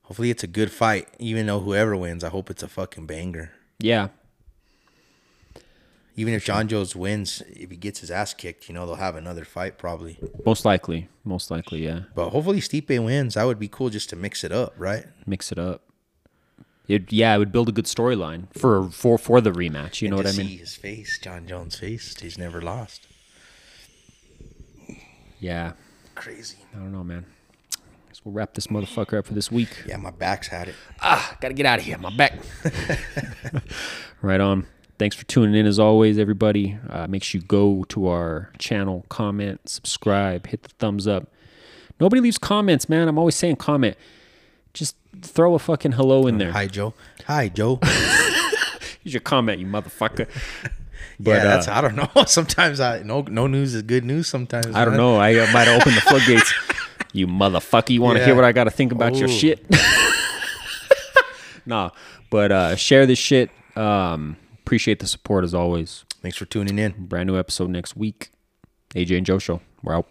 hopefully it's a good fight. Even though whoever wins, I hope it's a fucking banger. yeah, Even if Jon Jones wins, if he gets his ass kicked, you know they'll have another fight probably. most likely, most likely, yeah. But hopefully Stipe wins. That would be cool just to mix it up, right? Mix it up. It yeah, it would build a good storyline for for for the rematch. You know And what to I mean? His face, Jon Jones' face. He's never lost. Yeah, Crazy. I don't know, man. Guess we'll wrap this motherfucker up for this week. Yeah, my back's had it. Ah, gotta get out of here. My back. right on. Thanks for tuning in as always, everybody. Uh, make sure you go to our channel, comment, subscribe, hit the thumbs up. Nobody leaves comments, man. I'm always saying comment. Just throw a fucking hello in there. Hi, Joe. Hi, Joe. Here's your comment, you motherfucker. But yeah, that's uh, I don't know. Sometimes I no no news is good news. Sometimes I don't man. know. I uh, might have opened the floodgates. you motherfucker. You want to Yeah. hear what I got to think about your Oh. shit? nah, but uh, share this shit. Um, appreciate the support as always. Thanks for tuning in. Brand new episode next week. AJ and Joe Show. We're out.